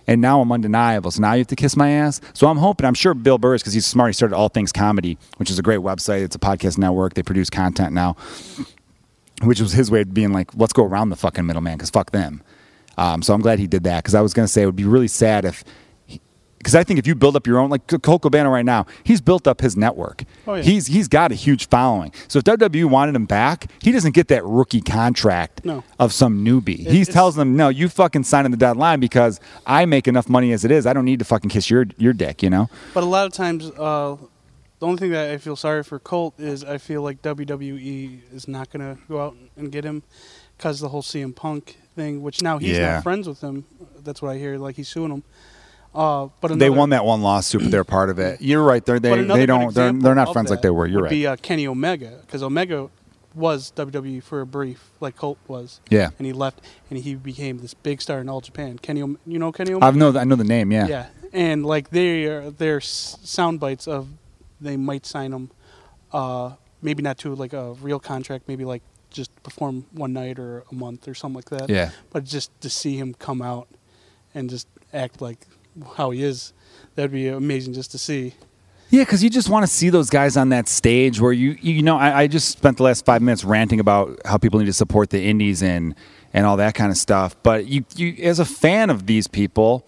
and now I'm undeniable. So now you have to kiss my ass. So I'm hoping. I'm sure Bill Burr is because he's smart. He started All Things Comedy, which is a great website. It's a podcast network. They produce content now, which was his way of being like, let's go around the fucking middleman because fuck them. Um, so I'm glad he did that because I was going to say it would be really sad if, because I think if you build up your own, like Colt Cabana right now, he's built up his network. Oh, yeah. He's he's got a huge following. So if WWE wanted him back, he doesn't get that rookie contract No. of some newbie. he it's- tells them, no, you fucking sign in the dotted line because I make enough money as it is. I don't need to fucking kiss your your dick, you know. But a lot of times, uh, the only thing that I feel sorry for Colt is I feel like WWE is not going to go out and get him because the whole CM Punk thing, which now he's Yeah. not friends with him. That's what I hear. Like he's suing him. Uh, but they won that one lawsuit, but they're part of it. You're right. They're, they they don't they're, they're not friends like they were. You're would right. Be uh, Kenny Omega because Omega was WWE for a brief, like Colt was. Yeah. And he left, and he became this big star in all Japan. Kenny, you know Kenny Omega. I know I know the name. Yeah. Yeah, and like they are they're sound bites of they might sign him, uh, maybe not to like a real contract, maybe like just perform one night or a month or something like that. Yeah. But just to see him come out and just act like how he is, that'd be amazing just to see. Yeah, because you just want to see those guys on that stage where you, you know, I, I just spent the last five minutes ranting about how people need to support the indies and and all that kind of stuff. But you, you as a fan of these people,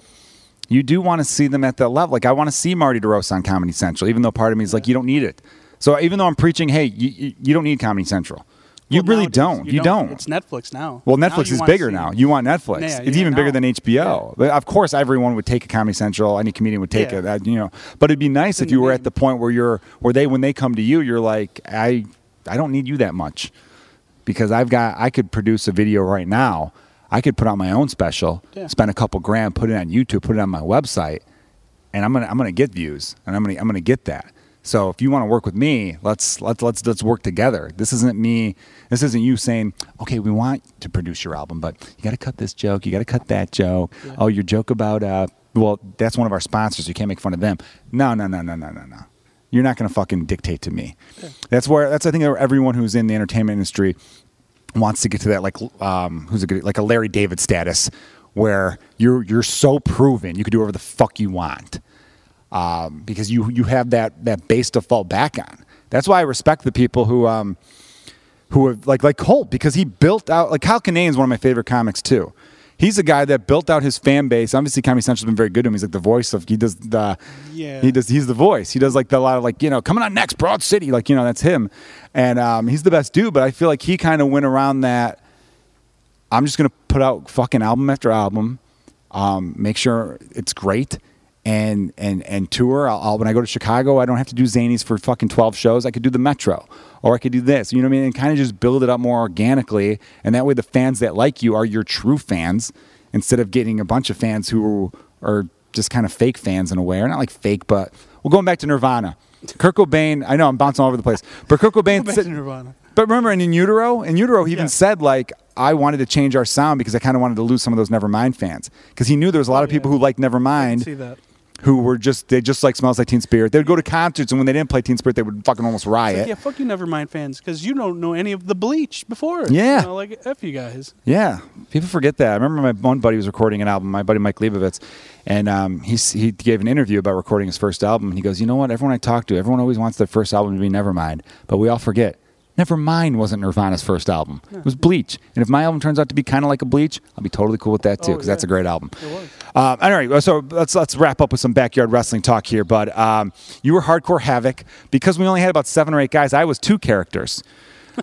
you do want to see them at that level. Like I want to see Marty DeRosa on Comedy Central, even though part of me is like, you don't need it. So even though I'm preaching, hey, you, you, you don't need Comedy Central. You Well, really nowadays, don't. You, don't. It's Netflix now. Well, Netflix you is bigger now. You want Netflix. Yeah, it's yeah, even bigger than HBO. But of course, everyone would take a Comedy Central. Any comedian would take Yeah. it. That, you know, but it'd be nice in if you were name. at the point where you're where they when they come to you, you're like, I I don't need you that much because I've got I could produce a video right now. I could put out my own special, Yeah. spend a couple grand, put it on YouTube, put it on my website, and I'm gonna I'm gonna get views and I'm gonna I'm gonna get that. So if you want to work with me, let's let's let's let's work together. This isn't me. This isn't you saying, okay, we want to produce your album, but you got to cut this joke. You got to cut that joke. Oh, your joke about uh, well, that's one of our sponsors. You can't make fun of them. No, no, no, no, no, no, no. You're not gonna fucking dictate to me. That's where that's I think everyone who's in the entertainment industry wants to get to that like um, who's a good like a Larry David status where you're you're so proven you can do whatever the fuck you want um, because you you have that that base to fall back on. That's why I respect the people who um, who have like like Colt because he built out like Kyle Kinane is one of my favorite comics too. He's a guy that built out his fan base. Obviously, Comedy Central's been very good to him. He's like the voice of he does the Yeah. he does he's the voice. He does like the, a lot of like you know coming on next Broad City like you know that's him, and um, he's the best dude. But I feel like he kind of went around that. I'm just gonna put out fucking album after album, um, make sure it's great, and and and tour. I'll, I'll when I go to Chicago, I don't have to do Zanies for fucking twelve shows. I could do the Metro, or I could do this. You know what I mean? And kind of just build it up more organically, and that way the fans that like you are your true fans, instead of getting a bunch of fans who are just kind of fake fans in a way, or not like fake, but well, going back to Nirvana. Kurt Cobain, I know I'm bouncing all over the place, but Kurt Cobain, Back said- to Nirvana. but remember, in In Utero, in Utero, he even Yeah. said like, I wanted to change our sound because I kind of wanted to lose some of those Nevermind fans because he knew there was a lot of Oh, yeah. people who liked Nevermind. See that? Who were just they just like Smells Like Teen Spirit. They would go to concerts and when they didn't play Teen Spirit, they would fucking almost riot. Yeah, fuck you, Nevermind fans, because you don't know any of the Bleach before. Yeah. You know, like f you guys. Yeah, people forget that. I remember my one buddy was recording an album, my buddy Mike Leibovitz, and um, he he gave an interview about recording his first album. And he goes, "You know what? Everyone I talk to, everyone always wants their first album to be Nevermind, but we all forget." Nevermind wasn't Nirvana's first album. It was Bleach. And if my album turns out to be kind of like a Bleach, I'll be totally cool with that too, Oh, because that's a great album. It was. Um, all right, so let's let's wrap up with some backyard wrestling talk here. But um, you were hardcore havoc because we only had about seven or eight guys. I was two characters.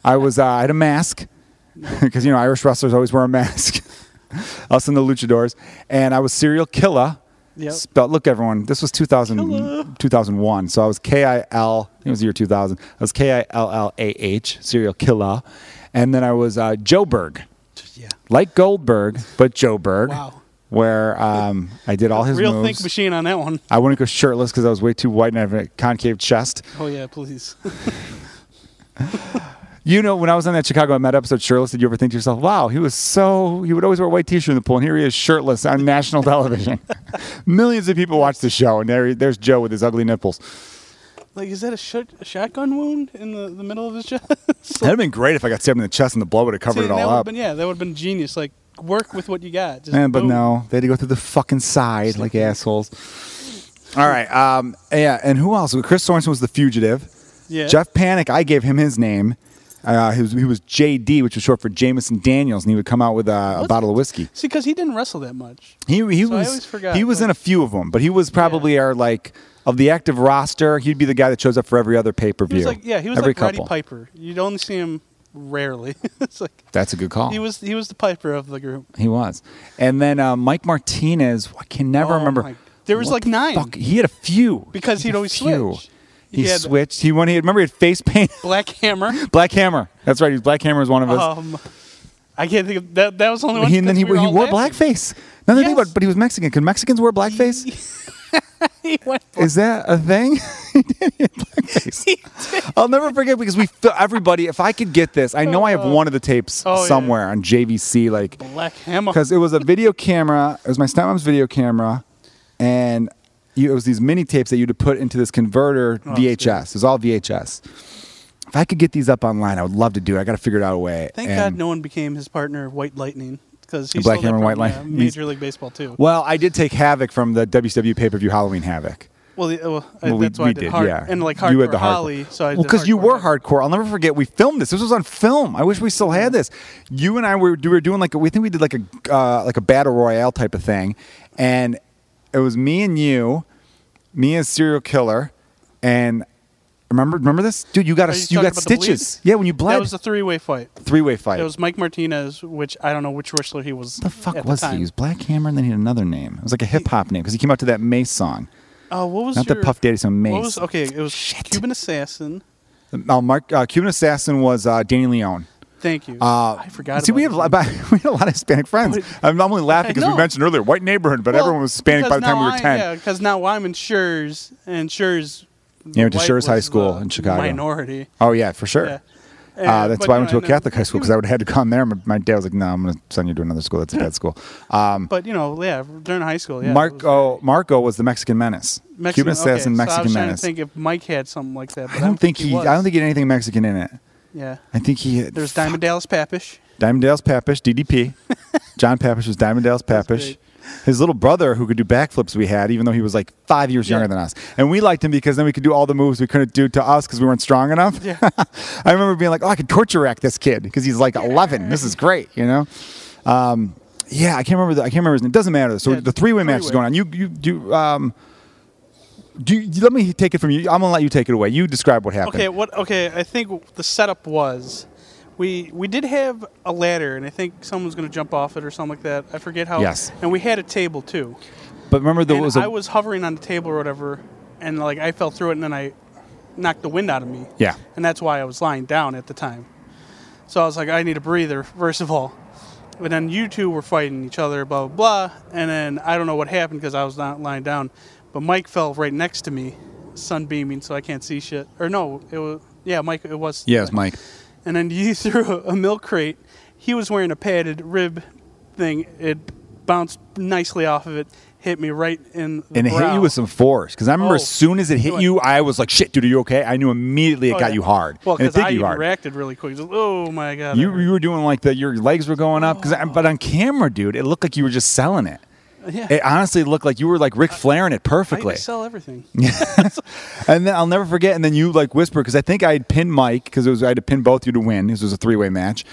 I was uh, I had a mask because you know Irish wrestlers always wear a mask. Us and the luchadors, and I was serial killer. Yep. Spelled, look, everyone, this was 2000, Killer. 2001. So I was K I L, I think it was the year 2000. I was K I L L A H, serial killer. And then I was uh, Joe Berg, Yeah. like Goldberg, but Joe Berg Wow. where um, I did all his Real moves. think machine on that one. I wouldn't go shirtless because I was way too white and I have a concave chest. Oh yeah, please. You know, when I was on that Chicago Med episode, shirtless, did you ever think to yourself, "Wow, he was so he would always wear a white T-shirt in the pool, and here he is shirtless on national television." Millions of people watch the show, and there, there's Joe with his ugly nipples. like, is that a, shot, a shotgun wound in the, the middle of his chest? That'd have been great if I got stabbed in the chest and the blood would have covered See, it all up. Been, yeah, that would have been genius. Like, work with what you got. Just but boom. no, they had to go through the fucking side like assholes. All right, um, yeah, and who else? Chris Sorensen was the fugitive. Yeah. Jeff Panic, I gave him his name. Uh, he was he was JD, which was short for Jameson Daniels, and he would come out with uh, a bottle of whiskey. See, because he didn't wrestle that much. He he So was always forgot, he was in a few of them, but he was probably our like of the active roster. He'd be the guy that shows up for every other pay per view. like, yeah, he was every like Roddy. Piper. You'd only see him rarely. it's like That's a good call. he was he was the Piper of the group. He was. And then uh, Mike Martinez, I can never Oh remember. my- there was What like nine. fuck- He had a few Because He he'd always few. switch. He, He switched. He when he had, remember he had face paint. Black Hammer. Black Hammer. That's right. Black Hammer was one of his. Um, I can't think of that. That was the only one. he, and then he, we he wore laughing. blackface. Now that I think Yes. about, but he was Mexican. Can Mexicans wear blackface? Is that a thing? he did. He had blackface. I'll never forget because we everybody. If I could get this, I know I have one of the tapes Oh, yeah. somewhere on JVC. Like Black Hammer. because it was a video camera. It was my stepmom's video camera, and you, it was these mini tapes that you'd have put into this converter Oh, VHS. It was all VHS. If I could get these up online, I would love to do it. I got to figure it out a way. Thank And- God no one became his partner, White Lightning, because he's Black Hammer, White yeah, Major League Baseball too. Well, I did take Havoc from the WCW pay per view Halloween Havoc. Well, the, I- Well, we- that's why we I did, did, hard, yeah. and like You hardcore had the hardcore. Holly. So I Well, because you were hardcore. I'll never forget. We filmed this. This was on film. I wish we still had this. You and I were, we were doing like we think we did like a uh, like a battle royale type of thing, and it was me and you, me as serial killer, and remember remember this, dude. You got Are a you you talking got about the bleed? stitches. Yeah, when you bled. That was a three-way fight. three way fight. It was Mike Martinez, which I don't know which wrestler he was. the fuck at was he? time. He was Black Hammer, and then he had another name. It was like a hip hop name because he came out to that Mase song. Oh, what was Not your, the Puff Daddy song, Mase. What was okay? It was Shit. Cuban Assassin. Uh, Mark uh, Cuban Assassin was uh, Danny Leone. Thank you. Uh, I forgot. See, about we have, his a lot- name. we had a lot of Hispanic friends. I'm only laughing because we mentioned earlier white neighborhood, but Well, everyone was Hispanic by the time we were I- ten. Yeah, because now I'm in Schurz, and Schurz. Yeah, went to white High School in Chicago. Minority. Oh yeah, for sure. Yeah. Uh, that's but, why I you went to a Catholic high school because I would have had to come there. My, my dad was like, "No, I'm going to send you to another school. That's a bad school." Um, But you know, yeah, during high school, yeah. it was Marco Marco was the Mexican menace. Mexican, Cuban assassin, okay, Mexican so I was menace. to think if Mike had something like that. But I don't think he. was. I don't think he had anything Mexican in it. Yeah. I think he. There's Diamond Dallas Papish. Diamond Dallas Papish, DDP. John Papish was Diamond Dallas That's Papish. His little brother, who could do backflips, we had, even though he was like five years younger than us. And we liked him because then we could do all the moves we couldn't do to us because we weren't strong enough. Yeah. I remember being like, oh, I could torture rack this kid because he's like 11. This is great, you know? Um, yeah, I can't remember. The, I can't remember his name. It doesn't matter. So Yeah, the three-way match is going on. You, you, do. Um, do you, let me take it from you. I'm gonna let you take it away. You describe what happened. Okay, what? Okay, I think the setup was, we we did have a ladder, and I think someone was going to jump off it or something like that. I forget how. Yes. And we had a table too. But remember there and was a I was hovering on the table or whatever, and like I fell through it, and then I knocked the wind out of me. yeah. and that's why I was lying down at the time. So I was like, I need a breather, first of all. But then you two were fighting each other, blah, blah, blah. And then I don't know what happened because I was not lying down. But Mike fell right next to me, sunbeaming, so I can't see shit. Or no, it was, yeah, Mike, it was. yeah, Yes, Mike. And then you threw a milk crate. He was wearing a padded rib thing. It bounced nicely off of it, hit me right in the And it hit you with some force because I remember Oh. as soon as it hit you, I was like, "Shit, dude, are you okay?" I knew immediately it Oh, got yeah. you hard. Well, because I you hard. reacted really quick. Just, oh my god! You, you were doing like the your legs were going up because, but on camera, dude, it looked like you were just selling it. Yeah. It honestly looked like you were like Ric Flairing it perfectly. I sell everything. And then I'll never forget. And then you like whisper because I think I had pinned Mike because it was I had to pin both you to win. This was a three way match,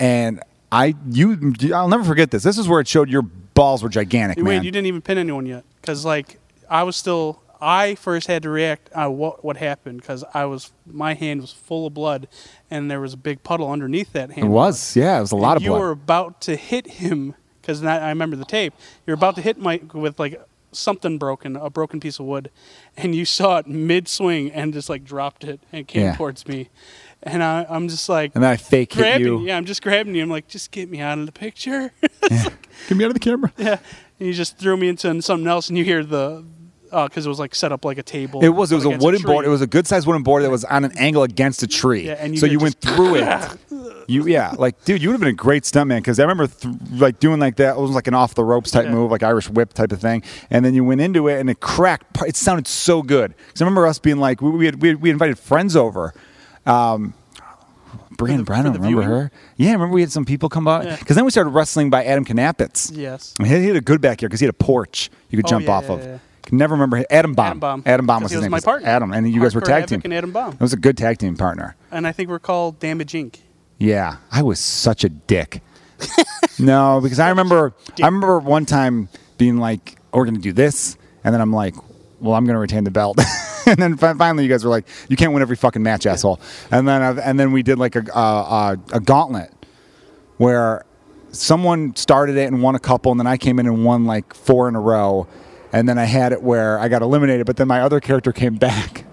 and I you I'll never forget this. This is where it showed your balls were gigantic, Wait, man. you didn't even pin anyone yet, because like I was still. I first had to react on what what happened because I was my hand was full of blood, and there was a big puddle underneath that hand. it was yeah, it was a lot of blood. you were about to hit him because I remember the tape. You're about to hit Mike with like something broken, a broken piece of wood, and you saw it mid swing and just like dropped it and came Yeah. towards me, and I, I'm just like and then I fake hit you. Yeah, I'm just grabbing you. I'm like, just get me out of the picture. Get me out of the camera. yeah, and you just threw me into something else, and you hear the uh, because it was like set up like a table. It was. It was a wooden tree. board. It was a good sized wooden board that was on an angle against a tree. Yeah, and you so you went through it. You yeah, like dude, you would have been a great stuntman because I remember th- like doing like that. It was like an off the ropes type Yeah. move, like Irish whip type of thing. And then you went into it and it cracked. It sounded so good. Because I remember us being like we we, had, we, had, we invited friends over. Um, Brian Brennan, remember viewing? her? Yeah, remember we had some people come by Yeah. because then we started wrestling by Adam Knapitz. Yes. And He he had a good backyard because he had a porch you could Oh, jump yeah, off yeah, of. yeah. Can never remember Adam Bomb. Adam Bomb. Adam Bomb was his was name. my partner. Adam, and you guys were Hardcore tag team. and Adam Bomb. It was a good tag team partner. And I think we're called Damage Inc. Yeah, I was such a dick. no, because I remember I remember one time being like, oh, "We're going to do this," and then I'm like, "Well, I'm going to retain the belt." and then fi- finally, you guys were like, "You can't win every fucking match, asshole." And then I've, and then we did like a uh, a, a gauntlet where someone started it and won a couple, and then I came in and won like four in a row. And then I had it where I got eliminated, but then my other character came back.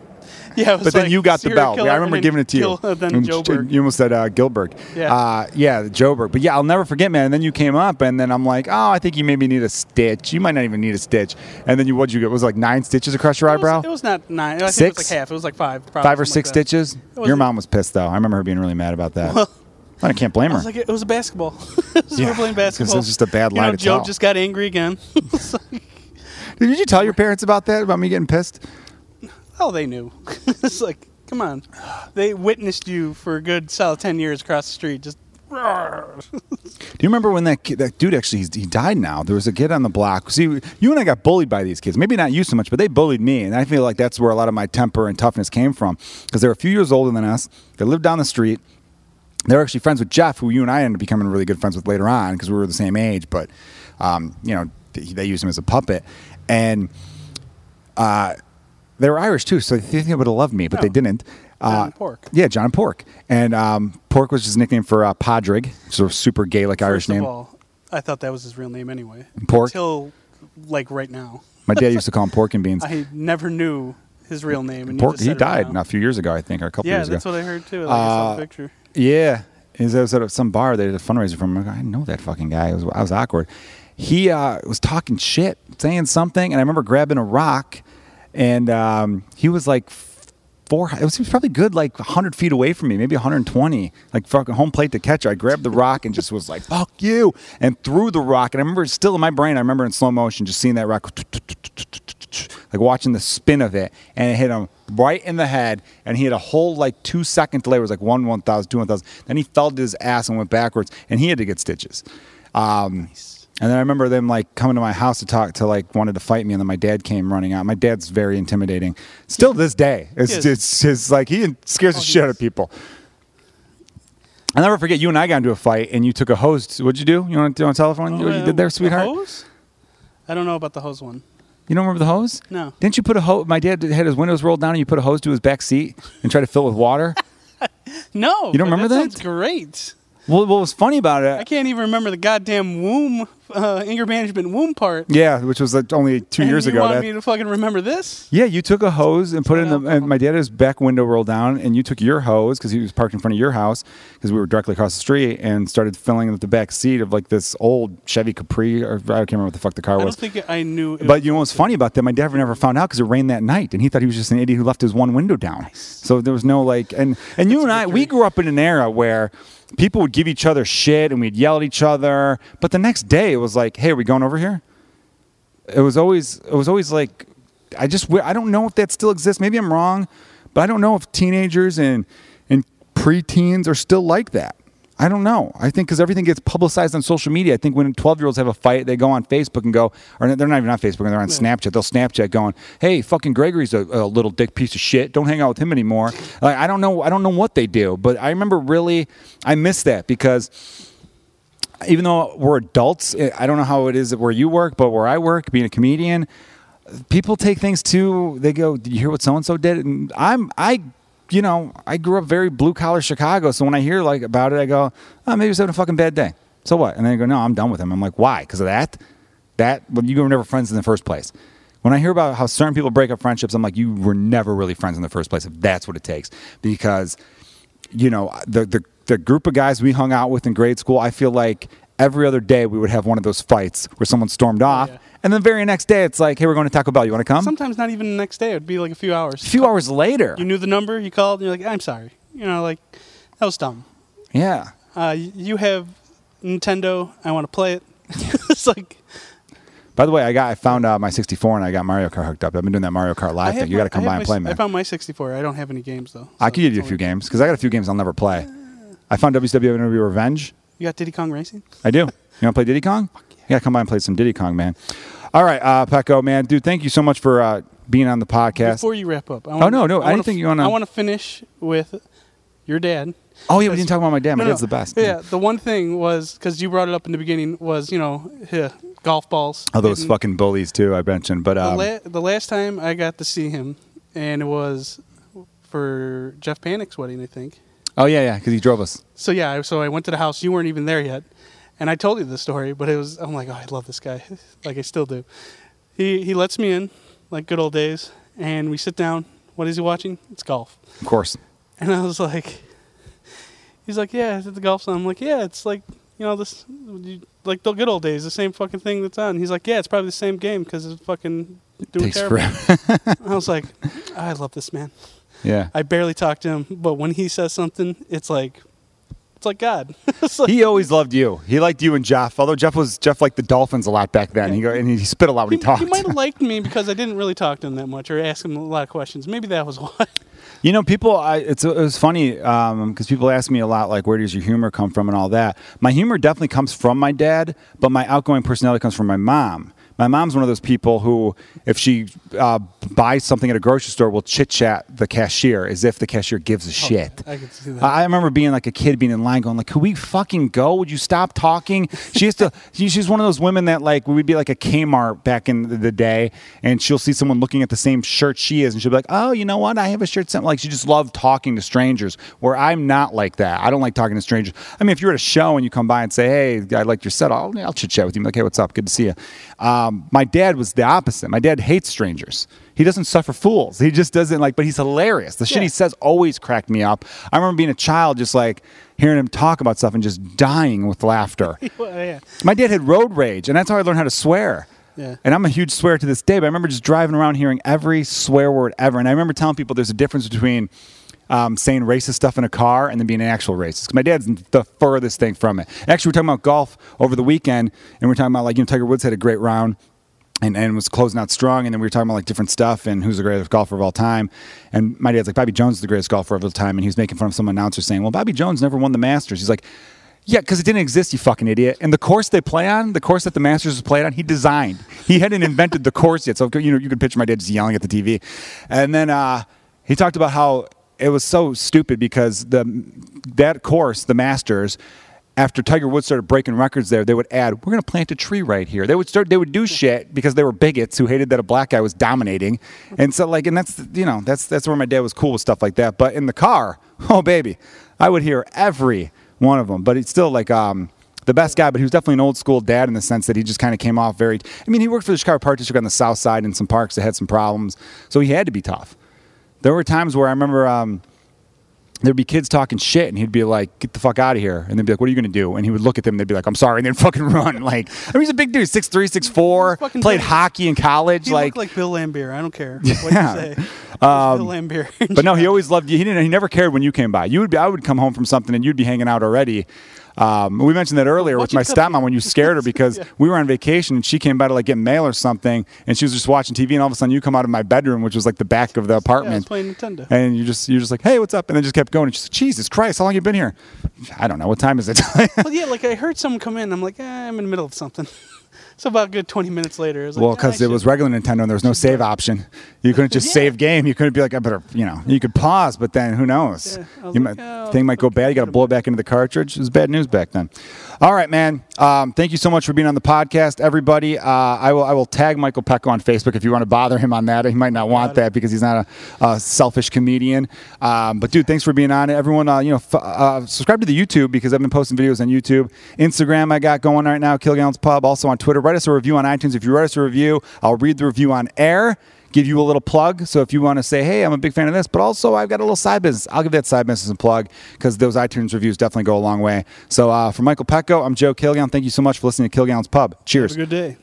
Yeah, was But then like you got the belt. I remember giving it to you. Gil- then Joe Berg. You almost said uh, Gilbert. Yeah. Uh, yeah, Joe Berg. But yeah, I'll never forget, man. And then you came up, and then I'm like, oh, I think you maybe need a stitch. You might not even need a stitch. And then you, what'd you get? Was it like nine stitches across your It was- eyebrow? It was, not nine. I think it Six? was like half. It was like five. probably, Five or six like stitches? Your mom was pissed, though. I remember her being really mad about that. Well- I can't blame I her. was like, it was a basketball. it was Yeah, playing basketball. it was just a bad you lie know, Joe tell. just got angry again. Did you tell your parents about that? About me getting pissed? Oh, they knew. it's like, come on. They witnessed you for a good solid ten years across the street. Just Do you remember when that kid, that dude actually he died now? There was a kid on the block. See, you and I got bullied by these kids. Maybe not you so much, but they bullied me, and I feel like that's where a lot of my temper and toughness came from because they were a few years older than us. They lived down the street. They were actually friends with Jeff, who you and I ended up becoming really good friends with later on because we were the same age. But um, you know, th- they used him as a puppet, and uh, they were Irish too, so they think they would have loved me, but they Oh. didn't. Uh, John Pork. Yeah, John Pork. And um, Pork was his nickname for uh, which is super Gaelic Irish first of name. all, I thought that was his real name anyway. Pork? Until like right now, My dad used to call him Pork and Beans. I never knew his real name. And Pork, he right died now. a few years ago, I think, or a couple Yeah, years ago. Yeah, that's what I heard too. Like, I saw Uh, the picture. Yeah, he was at some bar. They did a fundraiser for him. I'm I know that fucking guy. It was, I was awkward. He uh, was talking shit, saying something, and I remember grabbing a rock, and um, he was like four. It was, he was probably good, like 100 feet away from me, maybe 120, like fucking home plate to catch. I grabbed the rock and just was like, "Fuck you!" and threw the rock. And I remember still in my brain. I remember in slow motion just seeing that rock like watching the spin of it, and it hit him right in the head, and he had a whole like two second delay. It was like one one thousand, two one thousand. Then he fell to his ass and went backwards, and he had to get stitches. Um, And then I remember them like coming to my house to talk to like wanted to fight me, and then my dad came running out. My dad's very intimidating. Still to this day, it's is. it's, it's like he scares Oh, the he shit out of people. I'll never forget you and I got into a fight, and you took a hose. What'd you do? You want to, you want to tell everyone what you Uh, did there, the sweetheart? hose? I don't know about the hose one. You don't remember the hose? No. Didn't you put a hose? My dad had his windows rolled down, and you put a hose to his back seat and tried to fill it with water. No. You don't remember that? Sounds great. Well, what was funny about it? I can't even remember the goddamn womb, uh, anger management womb part. Yeah, which was like only two and years you ago. want That- me to fucking remember this? yeah, you took a hose and put it in the. And my dad's back window rolled down, and you took your hose because he was parked in front of your house because we were directly across the street, and started filling up the back seat of like this old Chevy Capri, or I can't remember what the fuck the car I was. don't think I knew. But you know what's funny about that? My dad never found out because it rained that night, and he thought he was just an idiot who left his one window down. So there was no like, and and you and I, we grew up in an era where people would give each other shit and we'd yell at each other, but the next day it was like, hey, are we going over here? It was always, it was always like, I just, I don't know if that still exists. Maybe I'm wrong, but I don't know if teenagers and and preteens are still like that. I don't know. I think because everything gets publicized on social media. I think when 12 year olds have a fight, they go on Facebook and go, or they're not even on Facebook, they're on Snapchat. They'll Snapchat going, hey, fucking Gregory's a, a little dick piece of shit. Don't hang out with him anymore. Like, I don't know. I don't know what they do, but I remember really, I miss that because even though we're adults, eh, I don't know how it is where you work, but where I work, being a comedian, people take things too. They go, "Did you hear what so and so did?" And I'm, I, you know, I grew up very blue collar Chicago, so when I hear like about it, I go, "Oh, maybe he's having a fucking bad day." So what? And then I go, "No, I'm done with him." I'm like, "Why? Because of that? That? Well, you were never friends in the first place." When I hear about how certain people break up friendships, I'm like, "You were never really friends in the first place." If that's what it takes, because you know, the, the the group of guys we hung out with in grade school, I feel like every other day we would have one of those fights where someone stormed off, oh, yeah. And then the very next day it's like, hey, we're going to Taco Bell. You want to come? Sometimes not even the next day. It would be like a few hours. a few hours later. You knew the number. You called. and You're like, I'm sorry. You know, like that was dumb. yeah. Uh, you have Nintendo. I want to play it. it's like By the way, I got I found out my 64 and I got Mario Kart hooked up. I've been doing that Mario Kart I live thing. You got to come by and my play, man. I found my 64. I don't have any games though. I so could give you a few games because I got a few games I'll never play. I found WCW Revenge. You got Diddy Kong Racing. I do. You want to play Diddy Kong? You got to come by and play some Diddy Kong, man. All right, uh, Pecco, man, dude, thank you so much for uh, being on the podcast. Before you wrap up, I Oh, no, no, I wanna you wanna- I want to finish with your dad. oh yeah, we didn't talk about my dad. My No, dad's no. the best. Yeah, the one thing was because you brought it up in the beginning was you know yeah, golf balls. Oh, those fucking bullies too. I mentioned, but the, um, la- the last time I got to see him, and it was for Jeff Panic's wedding, I think. oh yeah, yeah, because he drove us. So yeah, so I went to the house. You weren't even there yet, and I told you the story. But it was I'm like, oh, I love this guy, like I still do. He he lets me in, like good old days, and we sit down. What is he watching? It's golf. Of course. And I was like, he's like, yeah, it's the golf. So I'm like, yeah, it's like you know this, you, like the good old days, the same fucking thing that's on. He's like, yeah, it's probably the same game because it's fucking doing Takes terrible. forever. I was like, I love this man. yeah. I barely talk to him, but when he says something, it's like, it's like God. it's like, He always loved you. He liked you and Jeff. Although Jeff was Jeff liked the Dolphins a lot back then. He go and he spit a lot when he, he, talked. he might have liked me because I didn't really talk to him that much or ask him a lot of questions. Maybe that was why. You know, people. I, it's it was funny um, because people ask me a lot, like, "Where does your humor come from?" and all that. My humor definitely comes from my dad, but my outgoing personality comes from my mom. My mom's one of those people who, if she uh, buys something at a grocery store, will chit chat the cashier as if the cashier gives a shit. I could see that. I remember being like a kid, being in line, going like, "Could we fucking go? Would you stop talking?" She used to. she- She's one of those women that like we'd be like a Kmart back in the- day, and she'll see someone looking at the same shirt she is, and she'll be like, "Oh, you know what? I have a shirt." Something like she just loved talking to strangers. Where I'm not like that. I don't like talking to strangers. I mean, if you're at a show and you come by and say, "Hey, I like your set," I'll, I'll chit chat with you. I'm like, "Hey, what's up? Good to see you." Um, my dad was the opposite. My dad hates strangers. He doesn't suffer fools. He just doesn't like, but he's hilarious. The shit Yeah. he says always cracked me up. I remember being a child, just like hearing him talk about stuff and just dying with laughter. Well, yeah. My dad had road rage, and that's how I learned how to swear. Yeah. And I'm a huge swear to this day, but I remember just driving around hearing every swear word ever. And I remember telling people there's a difference between um, saying racist stuff in a car and then being an actual racist. my dad's the furthest thing from it. Actually, we're talking about golf over the weekend, and we're talking about like you know Tiger Woods had a great round and, and was closing out strong. And then we were talking about like different stuff and who's the greatest golfer of all time. And my dad's like, Bobby Jones is the greatest golfer of all time. And he was making fun of some announcer saying, well, Bobby Jones never won the Masters. He's like, yeah, because it didn't exist, you fucking idiot. And the course they play on, the course that the Masters was played on, he designed. He hadn't invented the course yet. So, you know, you could picture my dad just yelling at the TV. And then uh, he talked about how it was so stupid because the that course, the Masters, after Tiger Woods started breaking records there, they would add, "We're going to plant a tree right here." They would start. They would do shit because they were bigots who hated that a black guy was dominating, and so like, and that's you know that's that's where my dad was cool with stuff like that. But in the car, oh baby, I would hear every one of them. But it's still like um, the best guy. But he was definitely an old school dad in the sense that he just kind of came off very. I mean, he worked for the Chicago Park District on the south side in some parks that had some problems, so he had to be tough. There were times where I remember. Um, there'd be kids talking shit and he'd be like get the fuck out of here and they'd be like what are you going to do and he would look at them and they'd be like i'm sorry and they'd fucking run like i mean he's a big dude 6'3 6'4 fucking played big. hockey in college He like, like Bill Laimbeer. I don't care what Yeah. you say. Um, Bill Laimbeer. but no he always loved you he didn't he never cared when you came by you would be i would come home from something and you'd be hanging out already um, we mentioned that earlier with my don't you cut stepmom when you scared her because we were on vacation and she came by to like get mail or something and she was just watching TV and all of a sudden you come out of my bedroom which was like the back of the yeah, apartment playing Nintendo. and you just you're just like, hey, what's up? And then just kept going. And she's like, Jesus Christ, how long you been here? I don't know. What time is it? well, yeah, like I heard someone come in. I'm like, eh, I'm in the middle of something. so about a good 20 minutes later, I was like, well, "Ah, because it was regular Nintendo and there was no save option. You couldn't just Yeah. save game. You couldn't be like, I better, you know, you could pause, but then who knows? Yeah, You like, might, "Oh, thing might go bad. You got to blow it back into the cartridge. It was bad news back then. All right, man. Um, thank you so much for being on the podcast, everybody. Uh, I will I will tag Michael Peck on Facebook if you want to bother him on that. He might not want that because he's not a, a selfish comedian. Um, but dude, thanks for being on it. Everyone, uh, you know, f- uh, subscribe to the YouTube because I've been posting videos on YouTube, Instagram. I got going right now. Kilgallen's Pub. Also on Twitter. Write us a review on iTunes. If you write us a review, I'll read the review on air. Give you a little plug. So if you want to say, hey, I'm a big fan of this, but also I've got a little side business, I'll give that side business a plug because those iTunes reviews definitely go a long way. So uh, for Michael Petco, I'm Joe Kilgallen. Thank you so much for listening to Kilgallen's Pub. Cheers. Have a good day.